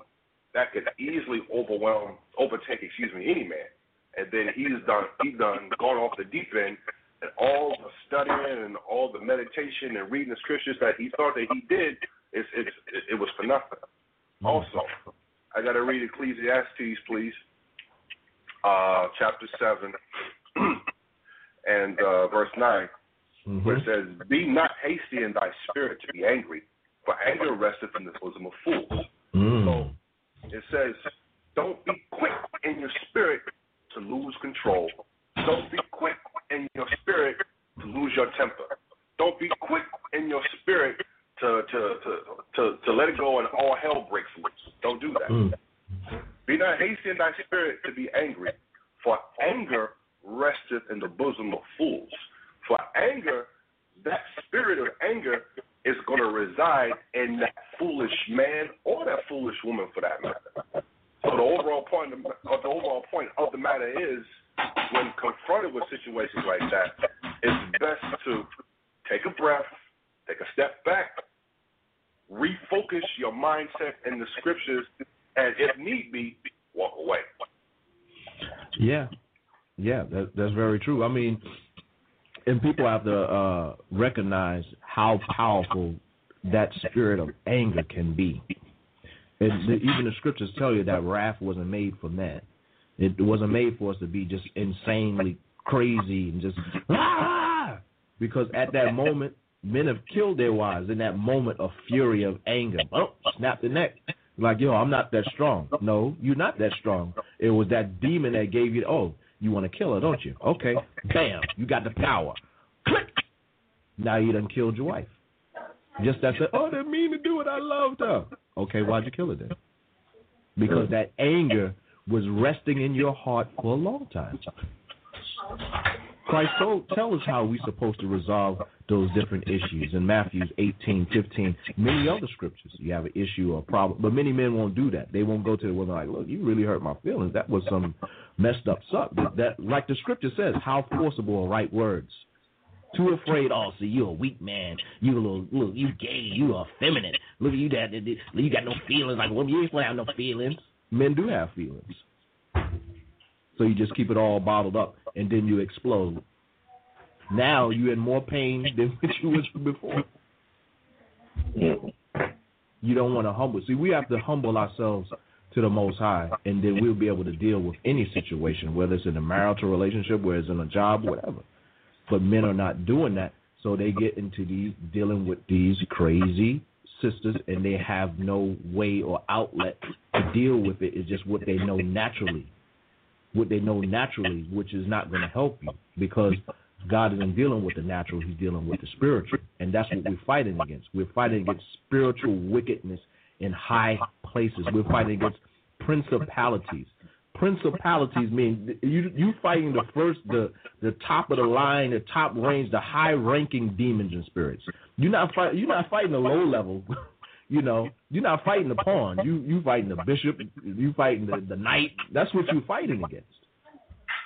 that could easily overwhelm, overtake, excuse me, any man. And then he's done, he's done gone off the deep end, and all the studying and all the meditation and reading the scriptures that he thought that he did, it's, it's, it was for nothing. Also, I got to read Ecclesiastes, please, uh, chapter 7 and uh, verse 9, where it says, Be not hasty in thy spirit to be angry, for anger resteth in the bosom of fools. Mm. It says, Don't be quick in your spirit to lose control. Don't be quick in your spirit to lose your temper. Don't be quick in your spirit to to to to, to let it go and all hell breaks loose. Don't do that. Mm. Be not hasty in thy spirit to be angry, for anger resteth in the bosom of fools. For anger, that spirit of anger is going to reside in that foolish man or that foolish woman, for that matter. So the overall point, of, the overall point of the matter is, when confronted with situations like that, it's best to take a breath, take a step back, refocus your mindset in the scriptures, and if need be, walk away. Yeah, yeah, that, that's very true. I mean, and people have to uh, recognize how powerful that spirit of anger can be. And the, even the scriptures tell you that wrath wasn't made for man. It wasn't made for us to be just insanely crazy and just ah! because at that moment men have killed their wives in that moment of fury of anger. Oh, snap the neck. Like, yo, I'm not that strong. No, you're not that strong. It was that demon that gave you, oh, you want to kill her, don't you? Okay. Bam. You got the power. Click. Now you done killed your wife. Just that, oh, they mean to do it. I loved her. Okay, why'd you kill her then? Because that anger was resting in your heart for a long time. Christ told, tell us how we're supposed to resolve those different issues in Matthew 18, 15, many other scriptures. You have an issue or a problem, but many men won't do that. They won't go to the woman like, look, you really hurt my feelings. That was some messed up stuff. That, like the scripture says, how forcible are right words. Too afraid. Oh, you're a weak man. You a little, look, you gay. You are feminine. Look at you, that you got no feelings. Like, well, you ain't to have no feelings. Men do have feelings. So you just keep it all bottled up, and then you explode. Now you're in more pain than what you was before. You don't want to humble. See, we have to humble ourselves to the Most High, and then we'll be able to deal with any situation, whether it's in a marital relationship, whether it's in a job, whatever. But men are not doing that, so they get into these dealing with these crazy sisters, and they have no way or outlet to deal with it. It's just what they know naturally, what they know naturally, which is not going to help you because God isn't dealing with the natural; He's dealing with the spiritual, and that's what we're fighting against. We're fighting against spiritual wickedness in high places. We're fighting against principalities. Principalities mean you you fighting the first the the top of the line, the top range, the high ranking demons and spirits. You're not fight, you're not fighting the low level. You know, you're not fighting the pawn. You you fighting the bishop. You fighting the the knight. That's what you're fighting against.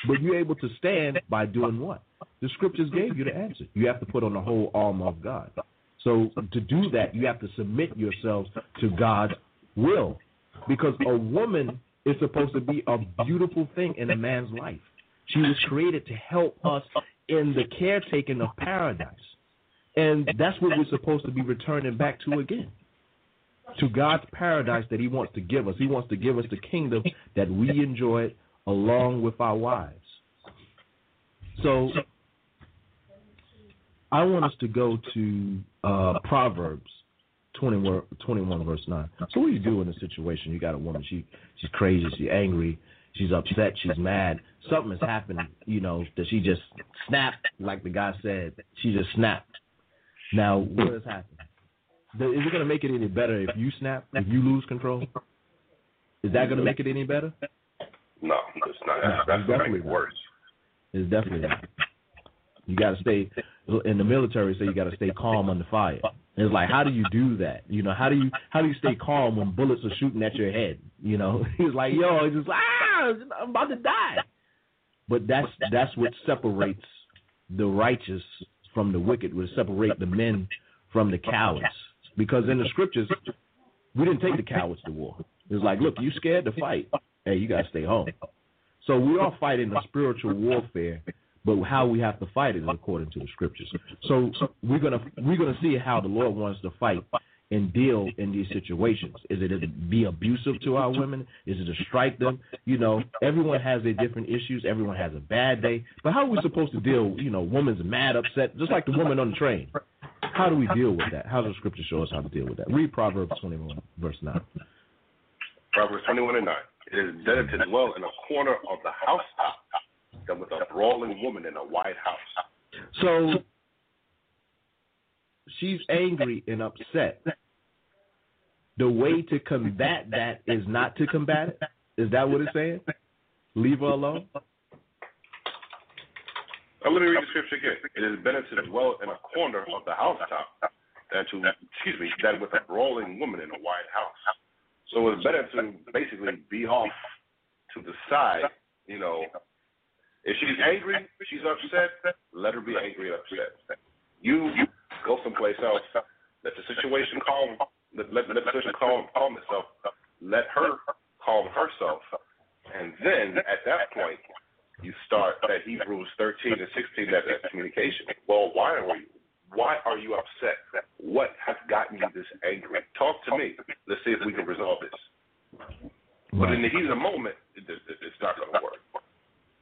But you're able to stand by doing what? The scriptures gave you the answer. You have to put on the whole armor of God. So to do that, you have to submit yourselves to God's will. Because a woman is supposed to be a beautiful thing in a man's life. She was created to help us in the caretaking of paradise. And that's what we're supposed to be returning back to again. To God's paradise that He wants to give us. He wants to give us the kingdom that we enjoy along with our wives. So I want us to go to uh, Proverbs 21, 21 verse 9. So what do you do in a situation? You got a woman, she she's crazy, she's angry, she's upset, she's mad. Something has happened, you know, that she just snapped, like the guy said. She just snapped. Now, what has happened? Is it going to make it any better if you snap, if you lose control? Is that going to make it any better? No, it's not. That's, that's definitely worse. It's definitely not. You got to stay in the military. Say you got to stay calm under fire. It's like, how do you do that? You know, how do you how do you stay calm when bullets are shooting at your head? You know, he's like, yo, it's just ah, I'm about to die. But that's that's what separates the righteous from the wicked. Would separate the men from the cowards. Because in the scriptures, we didn't take the cowards to war. It's like, look, you scared to fight. Hey, you gotta stay home. So we are fighting a spiritual warfare but how we have to fight it according to the scriptures. So we're gonna we're gonna see how the Lord wants to fight and deal in these situations. Is it to be abusive to our women? Is it to strike them? You know, everyone has their different issues. Everyone has a bad day. But how are we supposed to deal? You know, woman's mad, upset, just like the woman on the train. How do we deal with that? How does the scripture show us how to deal with that? Read Proverbs 21, verse 9. Proverbs 21 and 9. It is better to dwell in a corner of the housetop than with a brawling woman in a White House. So she's angry and upset. The way to combat that is not to combat it. Is that what it's saying? Leave her alone. Now, let me read the scripture again. It is better to dwell in a corner of the housetop than to, excuse me, than with a brawling woman in a White House. So it's better to basically be off to the side, you know, if she's angry, she's upset, let her be angry and upset. You go someplace else. Let the situation calm. Let, let, let the situation calm, calm itself. Let her calm herself. And then at that point, you start that Hebrews 13 and 16, that, that communication. Well, why are you? Why are you upset? What has gotten you this angry? Talk to me. Let's see if we can resolve this. But in the heat of the moment, it, it, it's not going to work.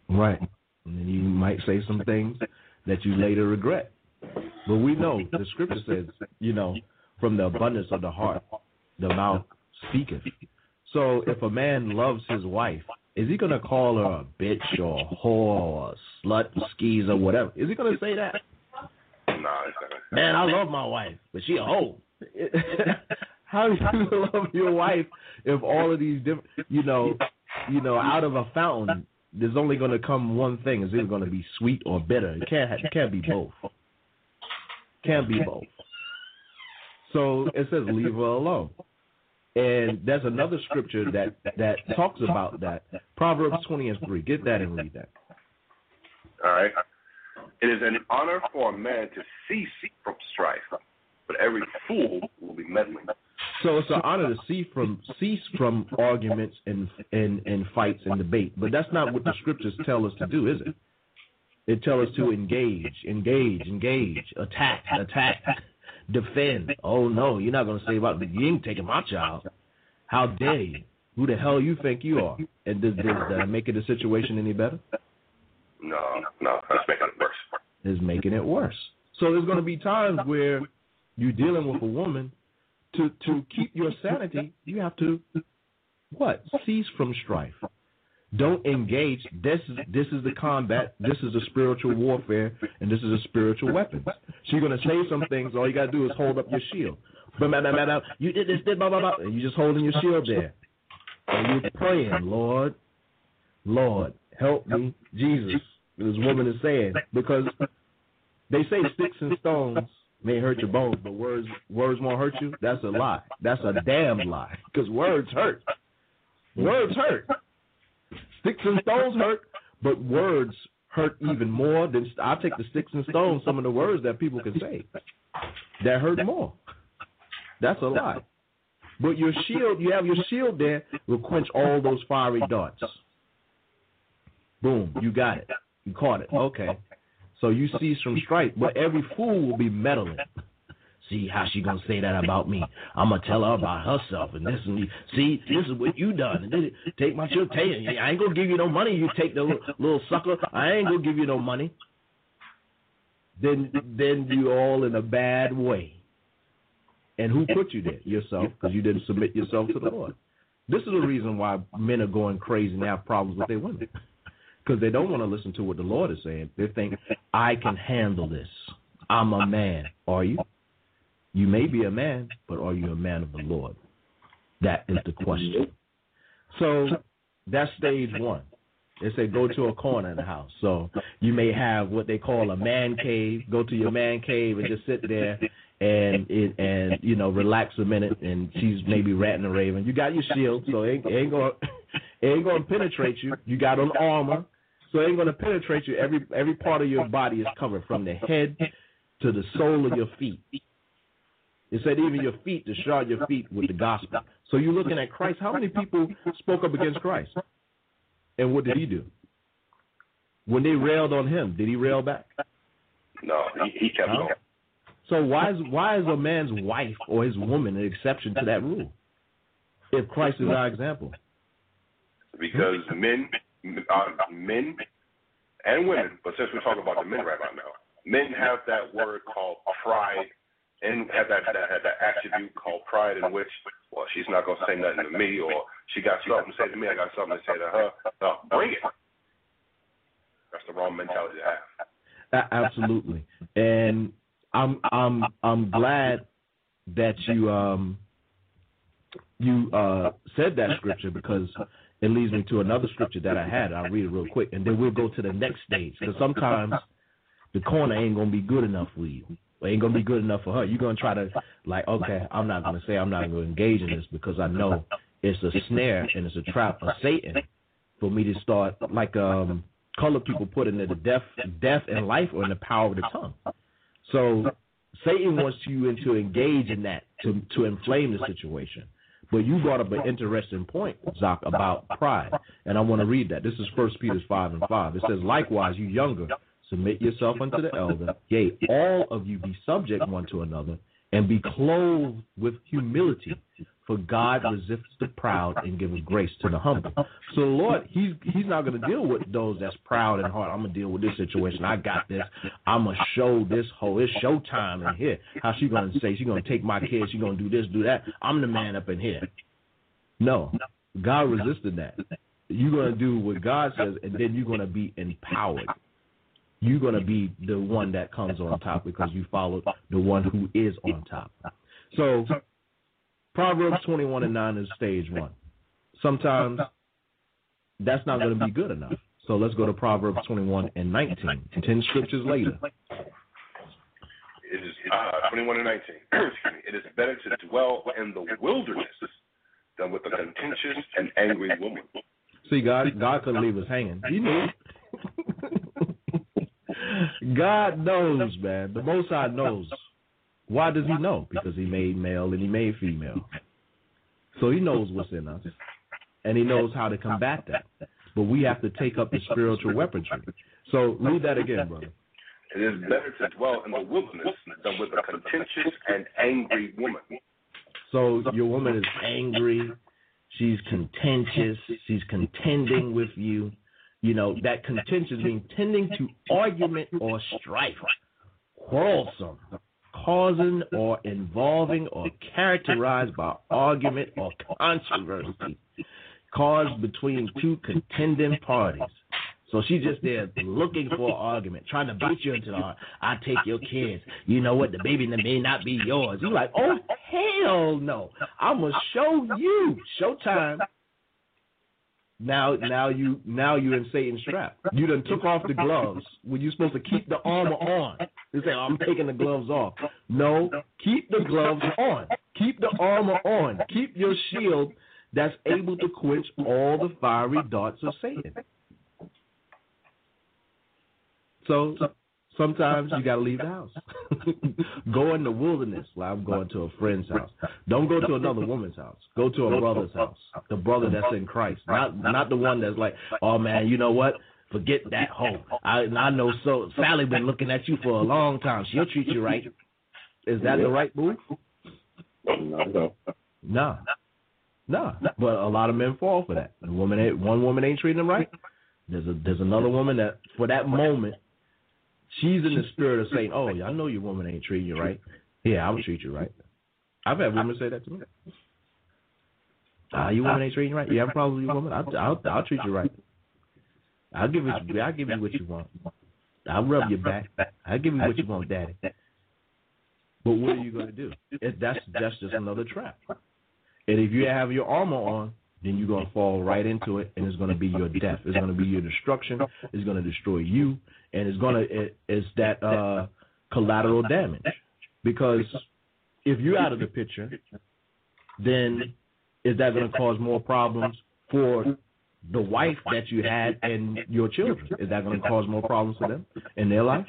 Right. And you might say some things that you later regret. But we know the scripture says, you know, from the abundance of the heart, the mouth speaketh. So if a man loves his wife, is he going to call her a bitch or a whore or a slut, skis or whatever? Is he going to say that? Nah. Man, I love my wife, but she a hoe. How do you gonna love your wife if all of these different, you know, you know, out of a fountain, there's only going to come one thing. It's either going to be sweet or bitter. It can't. It can't be both. Can't be both. So it says, leave her alone. And there's another scripture that that talks about that. Proverbs 20 and 3. Get that and read that. All right. It is an honor for a man to cease from strife, but every fool will be meddling. So it's an honor to see from cease from arguments and and and fights and debate. But that's not what the scriptures tell us to do, is it? It tells us to engage, engage, engage, attack, attack, defend. Oh no, you're not going to say about you ain't taking my child. How dare you? Who the hell you think you are? And does, does that make it a situation any better? No, no, that's making it worse. Is making it worse. So there's going to be times where you're dealing with a woman. To to keep your sanity, you have to what? Cease from strife. Don't engage. This is this is the combat. This is a spiritual warfare, and this is a spiritual weapon. So you're gonna say some things. All you gotta do is hold up your shield. You did this, did blah blah blah. You're just holding your shield there, and you're praying, Lord, Lord, help me, Jesus. This woman is saying because they say sticks and stones may hurt your bones, but words words won't hurt you. That's a lie. That's a damn lie. Because words hurt. Words hurt. Sticks and stones hurt, but words hurt even more than I take the sticks and stones. Some of the words that people can say that hurt more. That's a lie. But your shield, you have your shield there, will quench all those fiery darts. Boom, you got it. You caught it. Okay. So you see some strife, but every fool will be meddling. See how she gonna say that about me? I'm gonna tell her about herself and this and see this is what you done. And then take my it. I ain't gonna give you no money. You take the little, little sucker. I ain't gonna give you no money. Then then you all in a bad way. And who put you there? Yourself, because you didn't submit yourself to the Lord. This is the reason why men are going crazy and have problems with their women. Because they don't want to listen to what the Lord is saying. They think, I can handle this. I'm a man. Are you? You may be a man, but are you a man of the Lord? That is the question. So that's stage one. They say go to a corner in the house. So you may have what they call a man cave. Go to your man cave and just sit there and it, and you know relax a minute. And she's maybe ratting and raving. You got your shield, so it ain't, it ain't gonna it ain't gonna penetrate you. You got on armor, so it ain't gonna penetrate you. Every every part of your body is covered from the head to the sole of your feet. It said even your feet to shod your feet with the gospel. So you're looking at Christ. How many people spoke up against Christ? And what did he do? When they railed on him, did he rail back? No, he, he kept going. So why is why is a man's wife or his woman an exception to that rule? If Christ is our example. because men, uh, men and women, but since we're talking about the men right now, men have that word called pride, and have that that, have that attribute called pride, in which, well, she's not gonna say nothing to me, or she got something to say to me, I got something to say to her. No, bring it. That's the wrong mentality to have. Absolutely. And I'm I'm I'm glad that you um you uh said that scripture because it leads me to another scripture that I had. I'll read it real quick and then we'll go to the next stage because sometimes the corner ain't gonna be good enough for you. Or ain't gonna be good enough for her. You're gonna try to like, okay, I'm not gonna say I'm not gonna engage in this because I know it's a snare and it's a trap of Satan for me to start like um colored people put in the death death and life or in the power of the tongue. So Satan wants you to engage in that to to inflame the situation. But you brought up an interesting point, Zach, about pride, and I want to read that. This is First Peter five and five. It says, "Likewise, you younger, submit yourself unto the elder. Yea, all of you be subject one to another, and be clothed with humility. For God resists the proud and gives grace to the humble. So the Lord, He's He's not going to deal with those that's proud in heart. I'm gonna deal with this situation. I got this. I'm gonna show this whole. It's showtime in here. How she gonna say she gonna take my kids? She gonna do this, do that? I'm the man up in here. No, God resisted that. You're gonna do what God says, and then you're gonna be empowered. You're gonna be the one that comes on top because you followed the one who is on top. So Proverbs 21 and 9 is stage one. Sometimes that's not going to be good enough. So let's go to Proverbs 21 and 19. Ten scriptures later. It is uh, 21 and 19. It is better to dwell in the wilderness than with a contentious and angry woman. See, God, God couldn't leave us hanging. He knew. God knows, man. The Most High knows. Why does He know? Because He made male and He made female. So He knows what's in us, and He knows how to combat that. But we have to take up the spiritual weaponry. So read that again, brother. It is better to dwell in the wilderness than with a contentious and angry woman. So your woman is angry. She's contentious. She's contending with you. You know, that contentious means tending to argument or strife, quarrelsome, causing or involving or characterized by argument or controversy caused between two contending parties. So she's just there looking for an argument, trying to beat you into the heart. I take your kids. You know what? The baby may not be yours. You're like, oh hell no! I'm gonna show you. Showtime. Now, now you, now you're in Satan's trap. You done took off the gloves when you're supposed to keep the armor on. You say, I'm taking the gloves off. No, keep the gloves on. Keep the armor on. Keep your shield that's able to quench all the fiery darts of Satan. So sometimes you got to leave the house. go in the wilderness. Well, I'm going to a friend's house. Don't go to another woman's house. Go to a brother's house. The brother that's in Christ, not not the one that's like, oh man, you know what? Forget that hoe. I I know so Sally been looking at you for a long time. She'll treat you right. Is that the right move? No, no. No. But a lot of men fall for that. The woman one woman ain't treating them right. There's a there's another woman that for that moment she's in the spirit of saying, "Oh, I know your woman ain't treating you right. Yeah, I will treat you right." I've had women say that to me. Ah, your woman ain't treating you right. You have a problem with your woman? I'll, I'll, I'll treat you right. I'll give it. I'll give you what you want. I'll rub your back. I'll give you what you want, daddy. But what are you going to do? It, that's that's just another trap. And if you have your armor on, then you're going to fall right into it, and it's going to be your death. It's going to be your destruction. It's going to destroy you, and it's going to it, it's that uh, collateral damage. Because if you're out of the picture, then is that going to cause more problems for the wife that you had and your children? Is that going to cause more problems for them in their life?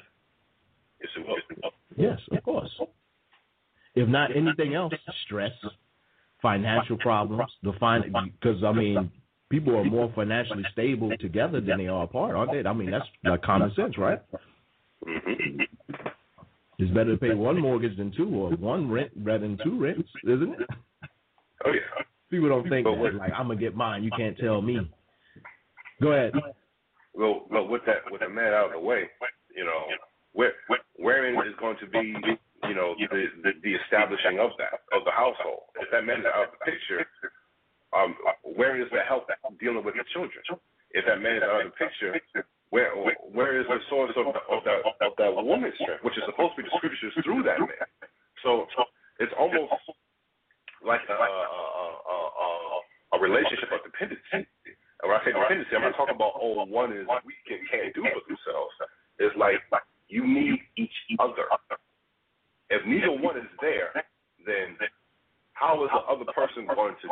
Yes. Yes, of course. If not anything else, stress, financial problems, the fin because I mean, people are more financially stable together than they are apart, aren't they? I mean, that's like common sense, right? It's better to pay one mortgage than two, or one rent rather than two rents, isn't it? Oh yeah. People don't think But that. what- Like, I'm gonna get mine. You can't tell me. Go ahead. Well, well, with that, with the man out of the way, you know, where, wherein is going to be, you know, the, the the establishing of that of the household. If that man is out of the picture, um, where is the help dealing with the children? If that man is out of the picture, where where is the source of the, of that of that woman's strength, which is supposed to be the scriptures through that man? So it's almost like a, a, a, a, a relationship of dependency. And when I say dependency, I'm not talking about oh one is weak and can't do for themselves. It's like you need each other. If neither one is there, then how is the other person going to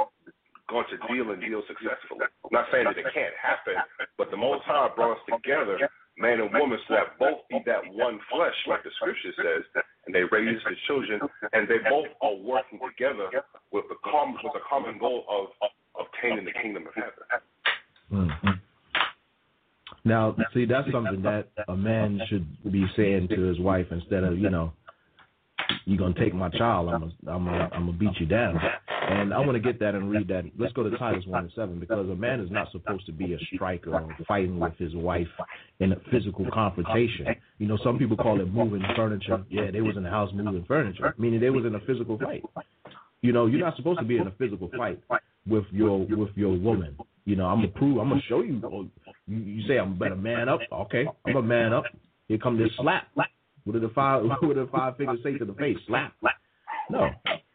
going to deal and deal successfully? I'm not saying that it can't happen, but the Most High brought us together man and woman, so that both be that one flesh, like the scripture says, and they raise the children, and they both are working together with the common with the common goal of obtaining the kingdom of heaven. Mm. Now, see, that's something that a man should be saying to his wife instead of, you know, you're gonna take my child, I'm gonna, I'm gonna, I'm gonna beat you down. And I want to get that and read that. Let's go to Titus one and seven because a man is not supposed to be a striker or fighting with his wife in a physical confrontation. You know, some people call it moving furniture. Yeah, they was in the house moving furniture, meaning they was in a physical fight. You know, you're not supposed to be in a physical fight with your with your woman. You know, I'm gonna prove, I'm gonna show you. oh, You, you say I'm better man up. Okay, I'm a man up. Here come this slap. What did the five what did the five fingers say to the face? Slap. No,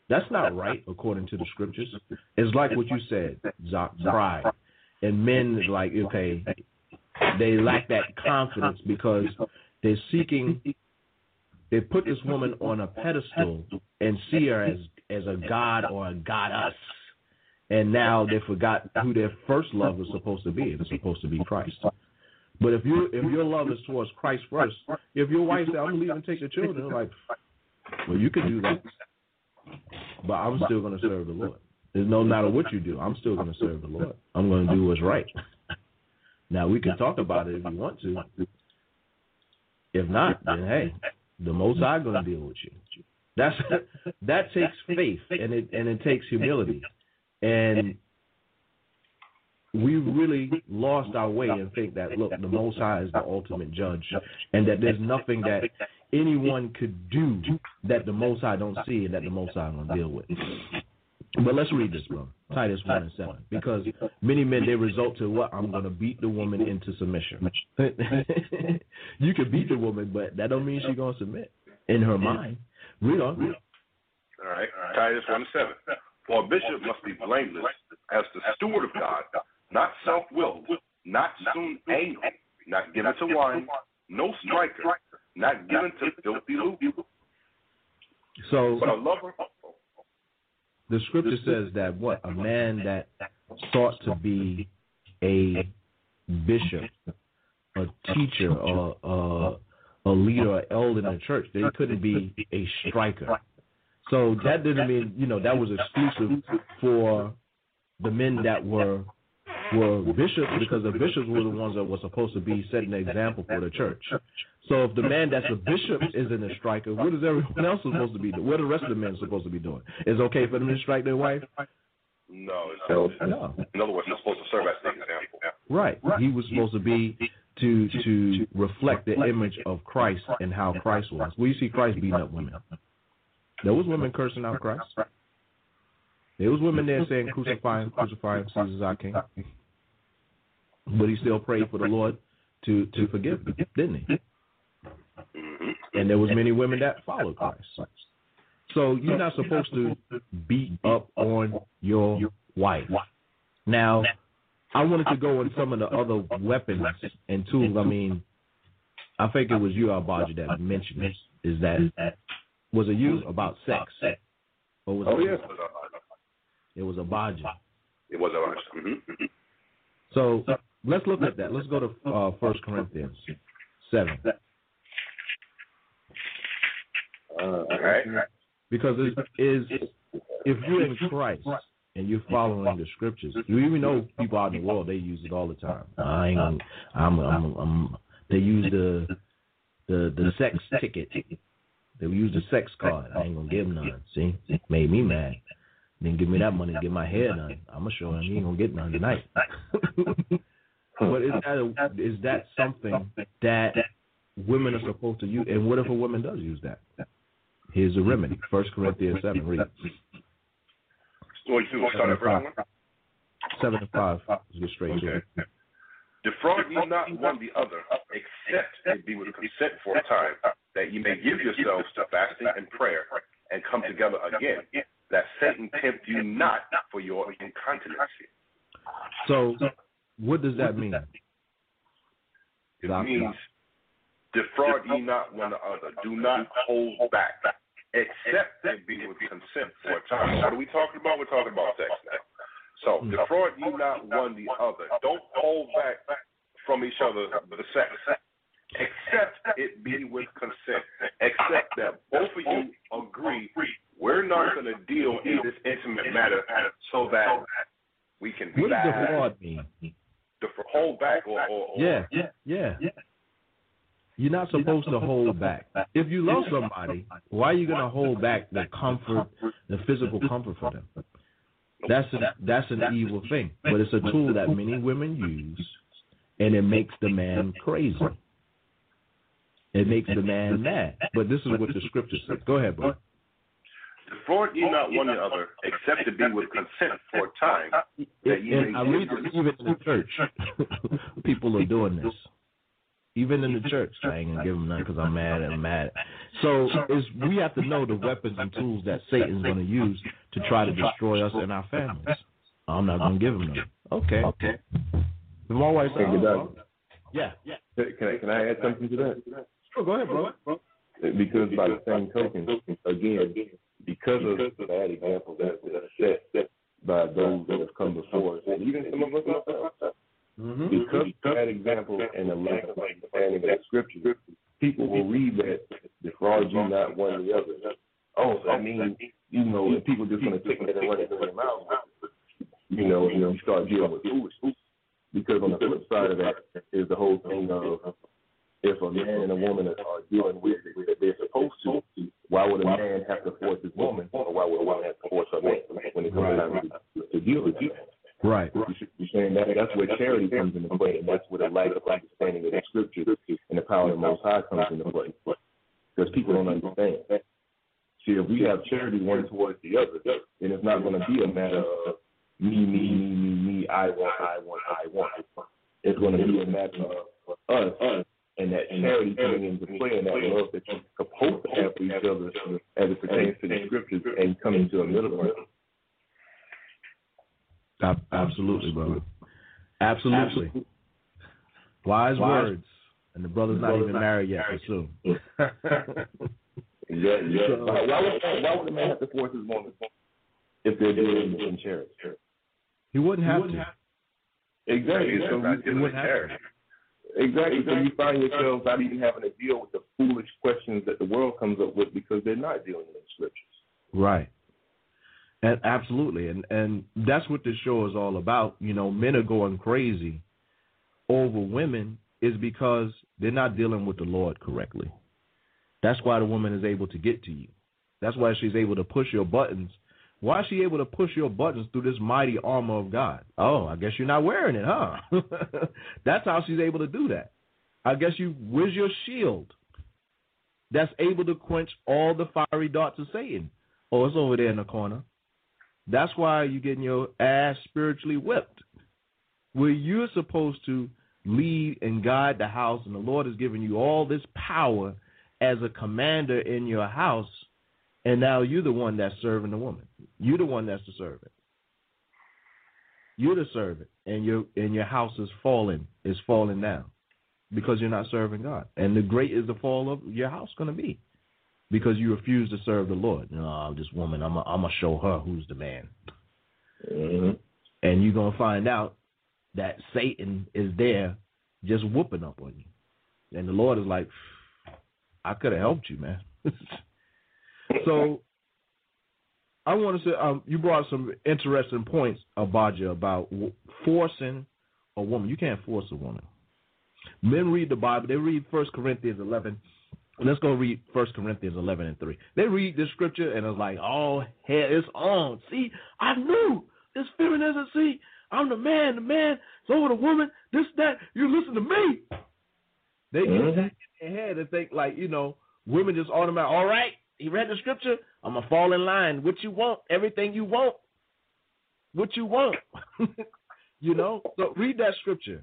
that's not right according to the scriptures. It's like what you said, Zach, pride. And men like, okay, they lack that confidence because they're seeking they put this woman on a pedestal and see her as as a god or a goddess. And now they forgot who their first love was supposed to be. It's supposed to be Christ. But if you if your love is towards Christ first, if your wife says, "I'm leaving, take the children," like, well, you can do that, but I'm still going to serve the Lord. There's no matter what you do, I'm still going to serve the Lord. I'm going to do what's right. Now we can talk about it if you want to. If not, then hey, the Most High going to deal with you. That's that takes faith and it and it takes humility, and we really lost our way and think that look, the Most High is the ultimate judge, and that there's nothing that anyone could do that the Most High don't see and that the Most High gonna deal with. But let's read this, bro. Titus one and seven, because many men they result to what I'm gonna beat the woman into submission. you can beat the woman, but that don't mean she's gonna submit in her mind. Read on. All right, Titus 1 and 7. For a bishop must be blameless as the steward of God, not self willed, not soon angry, not given to wine, no striker, not given to filthy lucre, So but the scripture says that what a man that sought to be a bishop, a teacher, or a, a leader, or elder in the church, they couldn't be a striker. So that didn't mean you know that was exclusive for the men that were were bishops because the bishops were the ones that were supposed to be setting the example for the church. So if the man that's a bishop isn't a striker, what is everyone else supposed to be doing? What are the rest of the men supposed to be doing? Is it okay for them to strike their wife? No, it's No. In other words, they're supposed to serve as the example. Right. He was supposed to be to to reflect the image of Christ and how Christ was. Well, you see Christ beating up women. There was women cursing out Christ. There was women there saying, "Crucify him, crucify him, Caesar's our king." But he still prayed for the Lord to to forgive him, didn't he? And there was many women that followed Christ. So you're not supposed to beat up on your wife. Now, I wanted to go on some of the other weapons and tools. I mean, I think it was you, Abaja, that mentioned this. Is that was it you about sex? Or was Oh it, yeah. it was Abaja. It was a mm-hmm. So let's look at that. Let's go to uh, First Corinthians seven because it is if you're in Christ and you're following the scriptures, you even know people out in the world they use it all the time. I ain't gonna, I'm, I'm, I'm, they use the the the sex ticket. They use the sex card. I ain't gonna give him none. See, made me mad. Didn't give me that money to get my hair done. I'm gonna show him he ain't gonna get none tonight. but is that a, is that something that women are supposed to use? And what if a woman does use that? Here's the remedy. First Corinthians seven. Read So you want to start at verse 1? seven and five. Let's get straight to Okay. it. Defraud ye not one the other, except it be with consent for a time, that ye may give yourselves to fasting and prayer, and come together again, that Satan tempt you not for your incontinency. So, what does that mean? It means defraud ye not one another. Do not hold back, except it be with consent for a time. What are we talking about? We're talking about sex now. So mm-hmm. defraud ye not one the other. Don't hold back from each other the sex. except it be with consent. Except that both of you agree we're not going to deal in this intimate matter so that we can What does defraud mean? to hold back or, or, or Yeah, yeah. You're not supposed to hold back. If you love somebody, why are you going to hold back the comfort, the physical comfort for them? That's an, that's an evil thing, but it's a tool that many women use, and it makes the man crazy. It makes the man mad. But this is what the scripture says. Go ahead, bro. defraud ye not one another, except to be with consent for a time, that ye And I read this even in the church. People are doing this. Even in the church, I ain't gonna give them none because I'm mad and I'm mad. So it's, we have to know the weapons and tools that Satan's gonna use to try to destroy us and our families. I'm not gonna give him none. Okay. Okay. My wife said, Thank oh, yeah, yeah. Can I, can I add something to that? Sure, go ahead, bro. Because by the same token, again, because of the bad example that was set by those that have come before us, and even some of us ourselves, Mm-hmm. because of that example and the lack of understanding of the scripture, people will read that defraud you not one or the other. Oh, so that means you know, and people just gonna take it and run it in their mouth. You know, you start dealing with foolishness. Because on the flip side of that is the whole thing of if a man and a woman are, dealing with it that they're supposed to, why would a man have to force his woman, or why would a woman have to force her man when it comes time to, to deal with it? Right. You're saying that that's where charity comes into play, and that's where the lack of understanding of the scripture and the power of the Most High comes into play, because people don't understand. See, if we have charity one towards the other, And it's not going to be a matter of me, me, me, me, me, I want, I want, I want. It's going to be a matter of us and that charity coming into play and that love that you're supposed to have for each other as it pertains to the scriptures and coming to a middle ground. Absolutely, brother. Absolutely. Wise words. And the brother's not even married yet, for soon. Yeah, yeah. Why, why, would, why would a man have to force his woman if they're doing it in charity? He wouldn't have to. Exactly. So not you, dealing with charity. exactly. So you find yourself not even having to deal with the foolish questions that the world comes up with because they're not dealing with the scriptures. Right. And absolutely. And and that's what this show is all about. You know, men are going crazy over women is because they're not dealing with the Lord correctly. That's why the woman is able to get to you. That's why she's able to push your buttons. Why is she able to push your buttons through this mighty armor of God? Oh, I guess you're not wearing it, huh? That's how she's able to do that. I guess you where's your shield that's able to quench all the fiery darts of Satan? Oh, it's over there in the corner. That's why you're getting your ass spiritually whipped. Where you're supposed to lead and guide the house, and the Lord has given you all this power as a commander in your house, and now you're the one that's serving the woman. You're the one that's the servant. You're the servant, and your and your house is falling, is falling down, because you're not serving God. And the great is the fall of your house going to be, because you refuse to serve the Lord. No, this woman, I'm I'm gonna show her who's the man, Mm-hmm. and you're gonna find out that Satan is there, just whooping up on you, and the Lord is like, I could have helped you, man. so I want to say um, you brought some interesting points, Abaja, about w- forcing a woman. You can't force a woman. Men read the Bible. They read First Corinthians 11. Let's go read First Corinthians 11 and 3. They read this scripture and it's like, oh, hell, it's on. See, I knew this feminism. See, I'm the man. The man is over the woman. This, that. You listen to me. They get Mhm. that in their head and think like, you know, women just automatic. All right, he read the scripture. I'm gonna fall in line. What you want? Everything you want. What you want? you know. So read that scripture.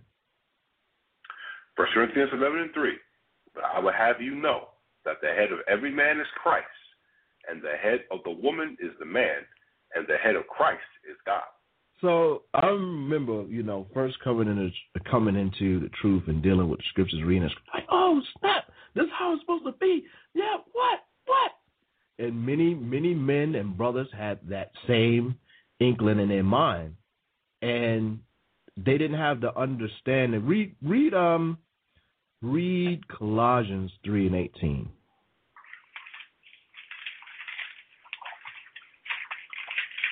First Corinthians 11 and 3. But I would have you know that the head of every man is Christ, and the head of the woman is the man, and the head of Christ is God. So I remember, you know, first coming into coming into the truth and dealing with the scriptures, reading it, like, oh snap, this is how it's supposed to be. Yeah, what, what? And many, many men and brothers had that same inkling in their mind, and they didn't have the understanding. Read, read, um, read Colossians 3 and 18.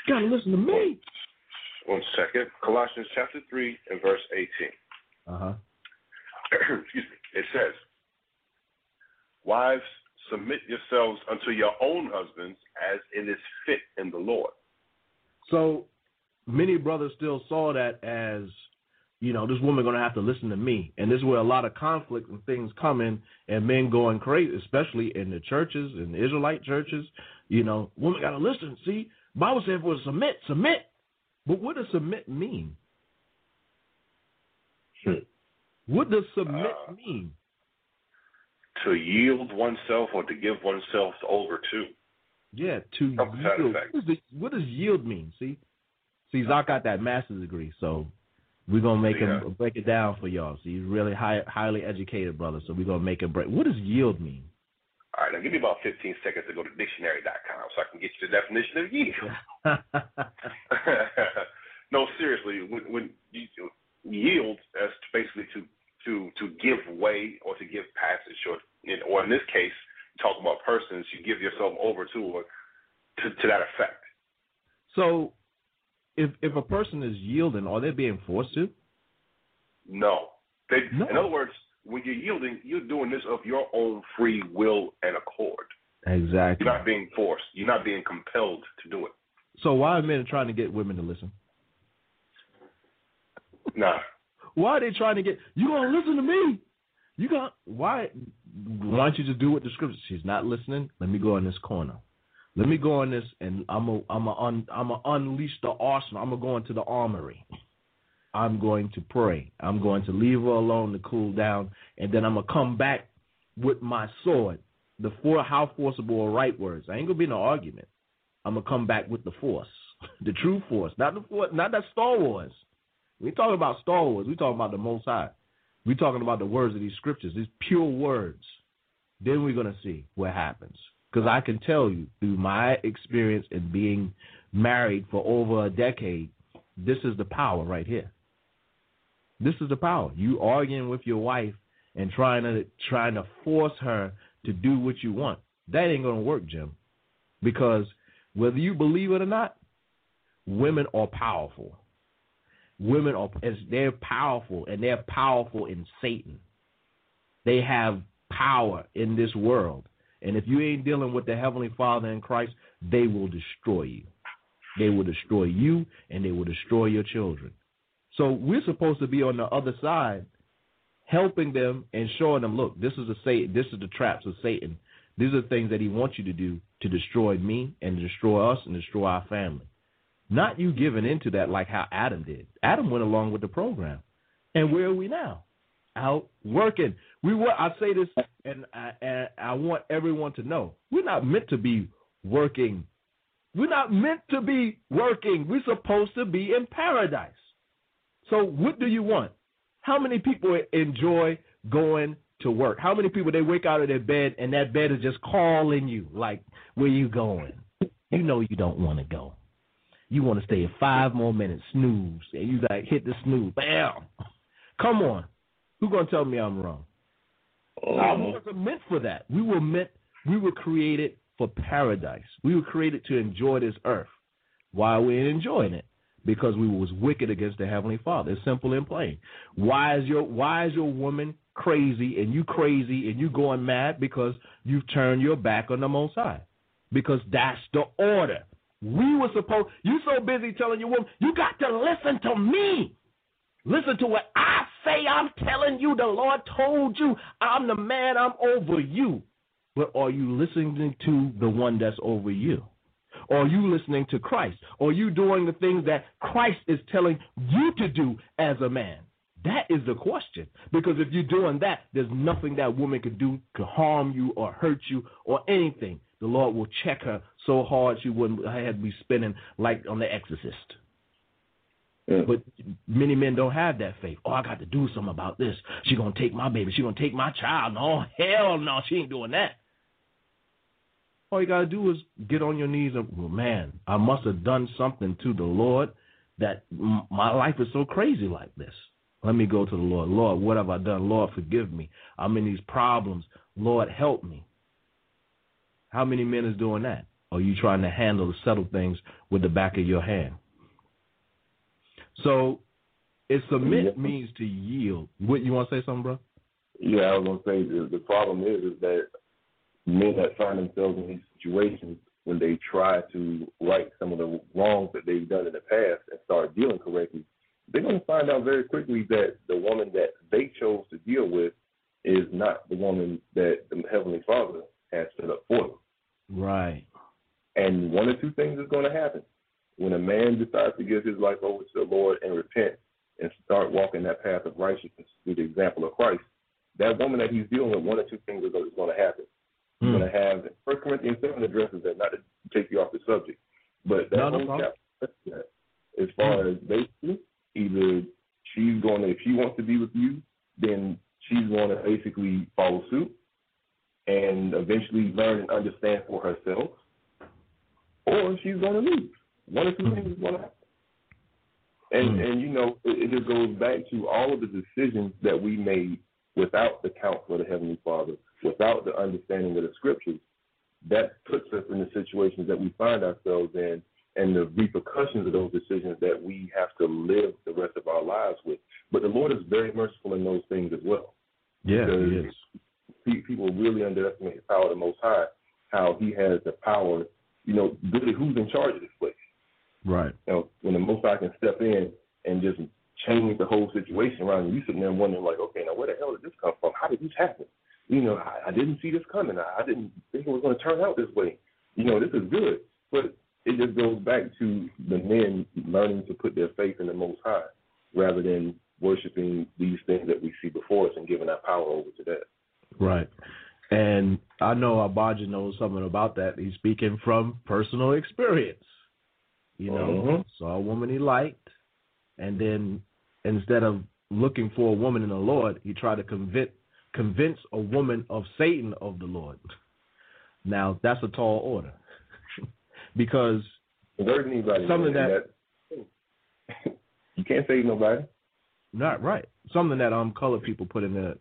Gotta listen to me. One second. Colossians chapter 3 and verse 18. Uh huh. Excuse me. It says, Wives, submit yourselves unto your own husbands as it is fit in the Lord. So many brothers still saw that as, you know, this woman going to have to listen to me. And this is where a lot of conflict and things come in and men going crazy, especially in the churches, in the Israelite churches. You know, woman got to listen. See, Bible said for submit, submit. But what does submit mean? What does submit Uh, mean? To yield oneself or to give oneself over to. Yeah, to Something yield. What does, the, what does yield mean? See, see, Zach got that master's degree, so we're gonna make Yeah. him break it down for y'all. So he's really high, highly educated, brother. So we're gonna make him break. What does yield mean? All right, now give me about 15 seconds to go to dictionary.com so I can get you the definition of yield. no, seriously, when, when you yield, that's basically to to to give way or to give passage, or in, or in this case, talk about persons, you give yourself over to or to, to that effect. so, if if a person is yielding, are they being forced to? No, they. No. In other words, when you're yielding, you're doing this of your own free will and accord. Exactly. You're not being forced. You're not being compelled to do it. So why are men trying to get women to listen? Nah. Why are they trying to get you gonna listen to me? You got why why don't you just do what the scripture she's not listening? Let me go in this corner. Let me go in this and I'm a I'm a un, I'm a unleash the arsenal. I'm gonna go into the armory. I'm going to pray. I'm going to leave her alone to cool down, and then I'm gonna come back with my sword. The four how forcible are right words. I ain't gonna be no argument. I'm gonna come back with the force, the true force, not the force, not that Star Wars. We talking about Star Wars. We talking about the Most High. We talking about the words of these scriptures, these pure words. Then we're gonna see what happens. Because I can tell you through my experience in being married for over a decade, this is the power right here. This is the power. You arguing with your wife and trying to trying to force her to do what you want. That ain't gonna work, Jim. Because whether you believe it or not, women are powerful. Women are they're powerful and they're powerful in Satan. They have power in this world. And if you ain't dealing with the Heavenly Father in Christ, they will destroy you. They will destroy you and they will destroy your children. So we're supposed to be on the other side, helping them and showing them, look, this is a Satan, this is the traps of Satan. These are the things that he wants you to do to destroy me and destroy us and destroy our family. Not you giving into that like how Adam did. Adam went along with the program. And where are we now? Out working. We were I say this and I, and I want everyone to know. We're not meant to be working. We're not meant to be working. We're supposed to be in paradise. So what do you want? How many people enjoy going to work? How many people they wake out of their bed and that bed is just calling you like, where you going? You know you don't want to go. You want to stay five more minutes, snooze, and you like hit the snooze. Bam. Come on. Who's gonna tell me I'm wrong? Our boys are meant for that. We were meant we were created for paradise. We were created to enjoy this earth. Why are we enjoying it? Because we was wicked against the Heavenly Father. It's simple and plain. Why is your why is your woman crazy and you crazy and you going mad because you've turned your back on the most high? Because that's the order. We were supposed you so busy telling your woman, you got to listen to me. Listen to what I say. I'm telling you, the Lord told you, I'm the man, I'm over you. But are you listening to the one that's over you? Or are you listening to Christ? Or are you doing the things that Christ is telling you to do as a man? That is the question. Because if you're doing that, there's nothing that woman can do to harm you or hurt you or anything. The Lord will check her so hard she wouldn't have to be spinning like on The Exorcist. But many men don't have that faith. Oh, I got to do something about this. She gonna take my baby. She gonna take my child. No, hell no, she ain't doing that. All you gotta do is get on your knees and, well, man, I must have done something to the Lord that m- my life is so crazy like this. Let me go to the Lord. Lord, what have I done? Lord, forgive me. I'm in these problems. Lord, help me. How many men is doing that? Or are you trying to handle the settle things with the back of your hand? So, it submit means to yield. What you want to say something, bro? Yeah, I was gonna say the, the problem is is that men that find themselves in these situations when they try to right some of the wrongs that they've done in the past and start dealing correctly, they're going to find out very quickly that the woman that they chose to deal with is not the woman that the Heavenly Father has set up for them. Right. And one or two things is going to happen. When a man decides to give his life over to the Lord and repent and start walking that path of righteousness through the example of Christ, that woman that he's dealing with, one or two things is going to happen. Hmm. going to have First Corinthians seven addresses that, not to take you off the subject, but that No, no whole chapter that. As far as basically, either she's going to, if she wants to be with you, then she's going to basically follow suit and eventually learn and understand for herself, or she's going to leave. One or two things is going to happen. And Mm. and you know, it, it just goes back to all of the decisions that we made without the counsel of the Heavenly Father, without the understanding of the Scriptures. That puts us in the situations that we find ourselves in, and the repercussions of those decisions that we have to live the rest of our lives with. But the Lord is very merciful in those things as well. Yeah, he is. people really underestimate the power of the Most High, how He has the power. You know, really, who's in charge of this place? Right. You know, when the Most High can step in and just change the whole situation around you, you sitting there wondering, like, okay, now where the hell did this come from? How did this happen? You know, I, I didn't see this coming. I, I didn't think it was going to turn out this way. You know, this is good, but it just goes back to the men learning to put their faith in the Most High rather than worshiping these things that we see before us and giving our power over to that. Right. And I know Abaja knows something about that. He's speaking from personal experience. You know, Mhm. saw a woman he liked, and then instead of looking for a woman in the Lord, he tried to convince convince a woman of Satan of the Lord. Now that's a tall order, because anybody. Something man, that you can't save nobody. Not right. Something that um colored people put in the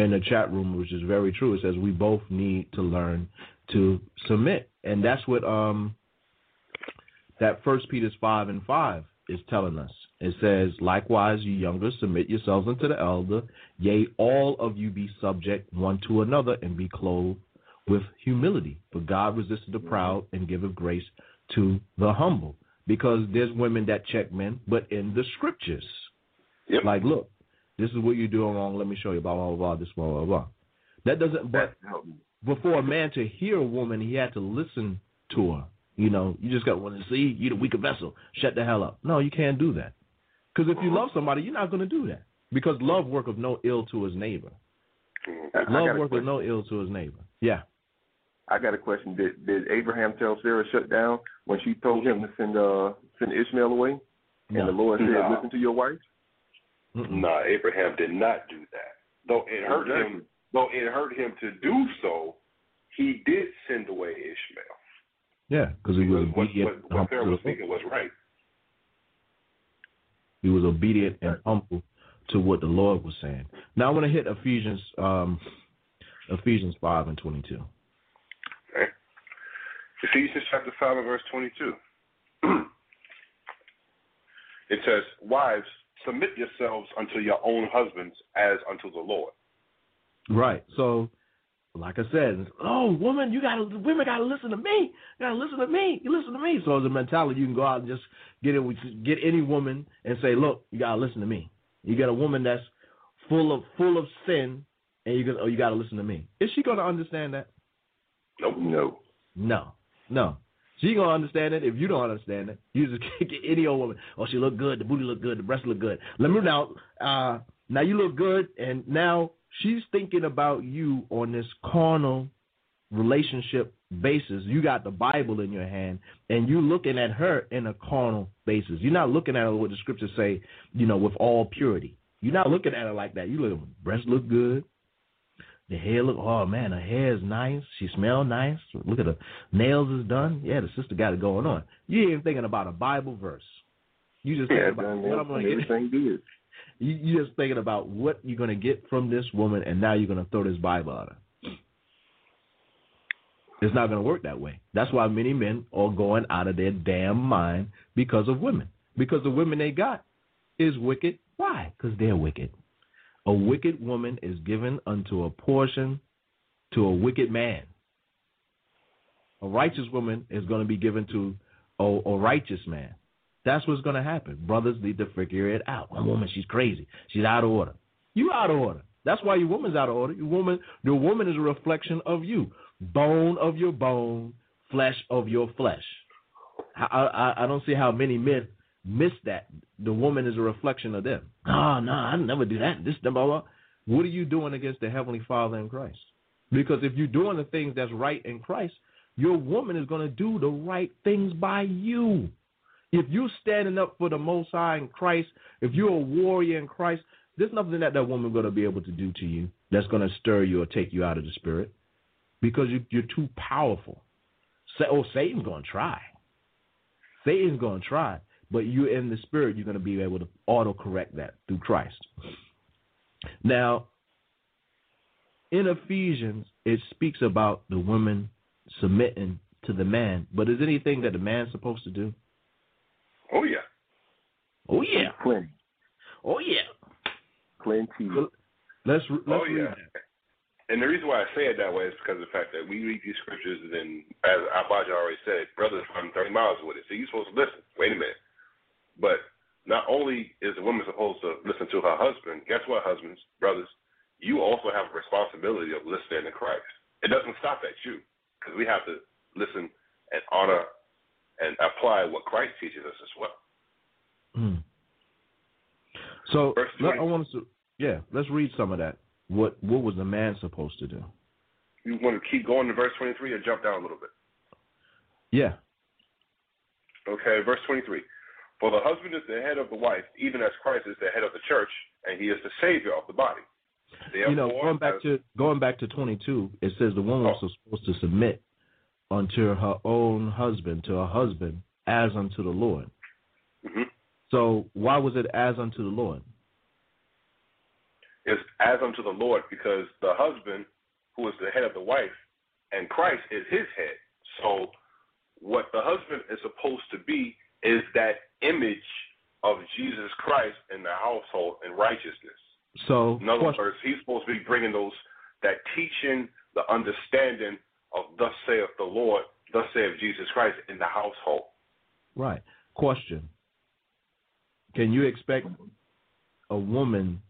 in the chat room, which is very true. It says we both need to learn to submit, and that's what um that First Peter's five and five is telling us. It says, likewise, you younger, submit yourselves unto the elder. Yea, all of you be subject one to another, and be clothed with humility. For God resisteth the proud and giveth grace to the humble. Because there's women that check men, but in the scriptures. Yep. Like, look, this is what you're doing wrong. Let me show you. Blah blah blah. This blah blah blah. That doesn't. But before a man to hear a woman, he had to listen to her. You know, you just got want to see you the weaker vessel. Shut the hell up. No, you can't do that. Because if you love somebody, you're not going to do that. Because love worketh no ill to his neighbor. I, I got Love a worketh no ill to his neighbor. Yeah. I got a question. Did did Abraham tell Sarah shut down when she told him to send uh send Ishmael away? No. And the Lord said, No. "Listen to your wife." Mm-mm. Nah, Abraham did not do that. Though it hurt Exactly. him, though it hurt him to do so, he did send away Ishmael. Yeah, because he was What, what, what Sarah was thinking was right. He was obedient and humble to what the Lord was saying. Now I want to hit Ephesians, um, Ephesians five and twenty-two. Okay. Ephesians chapter 5 and verse 22. it says, Wives, submit yourselves unto your own husbands as unto the Lord. Right. So, like I said, oh, woman, you gotta, women gotta listen to me. You gotta listen to me. You listen to me. So, as a mentality, you can go out and just get it, with- get any woman and say, look, you gotta listen to me. You get a woman that's full of full of sin, and you go, oh, you gotta listen to me. Is she gonna understand that? Nope. No. No, no. She gonna understand it if you don't understand it. You just get any old woman. Oh, she look good. The booty look good. The breasts look good. Let me now. Uh, now you look good, and now she's thinking about you on this carnal relationship basis. You got the Bible in your hand, and you looking at her in a carnal basis. You're not looking at her what the scriptures say. You know, with all purity. You're not looking at her like that. You look. Breasts look good. The hair look, oh man, her hair is nice. She smell nice. Look at her nails is done. Yeah, the sister got it going on. You ain't even thinking about a Bible verse. You just Yeah, thinking about what I'm going to get. everything good. You, you're just thinking about what you're going to get from this woman, and now you're going to throw this Bible at her. It's not going to work that way. That's why many men are going out of their damn mind because of women. Because the women they got is wicked. Why? Because they're wicked. A wicked woman is given unto a portion to a wicked man. A righteous woman is going to be given to a, a righteous man. That's what's going to happen. Brothers need to figure it out. My woman, she's crazy. She's out of order. You out of order. That's why your woman's out of order. Your woman, your woman is a reflection of you, bone of your bone, flesh of your flesh. I, I, I don't see how many men miss that. The woman is a reflection of them. Oh, no, I never do that. This, blah, blah, blah. What are you doing against the Heavenly Father in Christ? Because if you're doing the things that's right in Christ, your woman is going to do the right things by you. If you're standing up for the Most High in Christ, if you're a warrior in Christ, there's nothing that that woman going to be able to do to you that's going to stir you or take you out of the spirit because you, you're too powerful. Oh, Satan's going to try. Satan's going to try, but you're in the spirit. You're going to be able to auto correct that through Christ. Now, in Ephesians, it speaks about the woman submitting to the man, but is anything that the man's supposed to do? Oh yeah. Oh yeah. Plenty. Oh yeah. Plenty. Let's let's oh yeah. that. And the reason why I say it that way is because of the fact that we read these scriptures and then, as Abaja already said, brothers from 30 miles with it. So you're supposed to listen. Wait a minute. But not only is the woman supposed to listen to her husband, guess what, husbands, brothers? You also have a responsibility of listening to Christ. It doesn't stop at you because we have to listen and honor and apply what Christ teaches us as well. Hmm. So let, I want us to yeah, let's read some of that. What what was the man supposed to do? You want to keep going to verse 23 or jump down a little bit? Yeah. Okay, verse 23. For the husband is the head of the wife, even as Christ is the head of the church, and he is the Savior of the body. Therefore, you know, going back as- to going back to 22, it says the woman was Oh. supposed to submit unto her own husband, to her husband, as unto the Lord. Mhm. So why was it as unto the Lord? It's as unto the Lord, because the husband, who is the head of the wife, and Christ is his head. So, what the husband is supposed to be is that image of Jesus Christ in the household in righteousness. So In other question- words, he's supposed to be bringing those that teaching, the understanding of thus saith the Lord, thus saith Jesus Christ in the household. right. Question. Can you expect a woman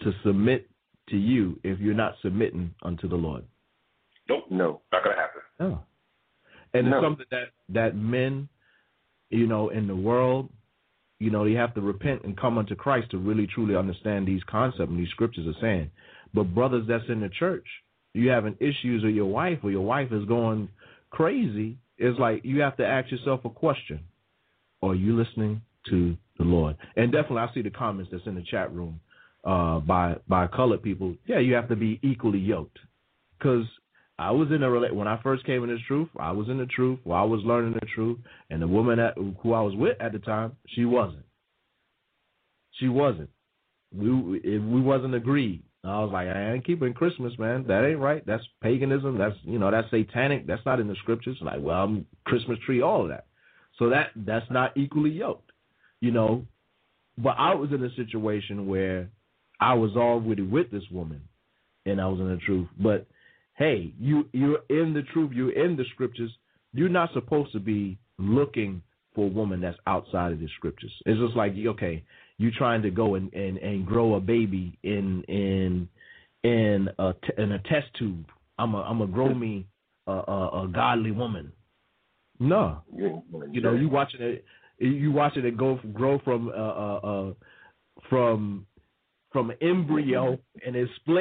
to submit to you if you're not submitting unto the Lord? Nope, No. not gonna happen. Oh. And No. it's something that that men, you know, in the world, you know, they have to repent and come unto Christ to really truly understand these concepts and these scriptures are saying. But brothers that's in the church, you having issues with your wife or your wife is going crazy, it's like you have to ask yourself a question. Are you listening to the Lord? And definitely I see the comments that's in the chat room uh, by by colored people. Yeah, you have to be equally yoked. Because I was in a rela- when I first came in the truth, I was in the truth, while I was learning the truth, and the woman that, who I was with at the time, she wasn't. She wasn't. We we wasn't agreed. I was like, I ain't keeping Christmas, man. That ain't right. That's paganism. That's you know that's satanic. That's not in the scriptures. Like, well, I'm Christmas tree, all of that. So that that's not equally yoked, you know. But I was in a situation where I was already with this woman, and I was in the truth. But hey, you you're in the truth. You're in the scriptures. You're not supposed to be looking for a woman that's outside of the scriptures. It's just like okay, you trying to go and, and, and grow a baby in in in a t- in a test tube. I'm a I'm a grow me a, a, a godly woman. No, You, know you watching it you watching it go grow from uh, uh, uh from from embryo and it's split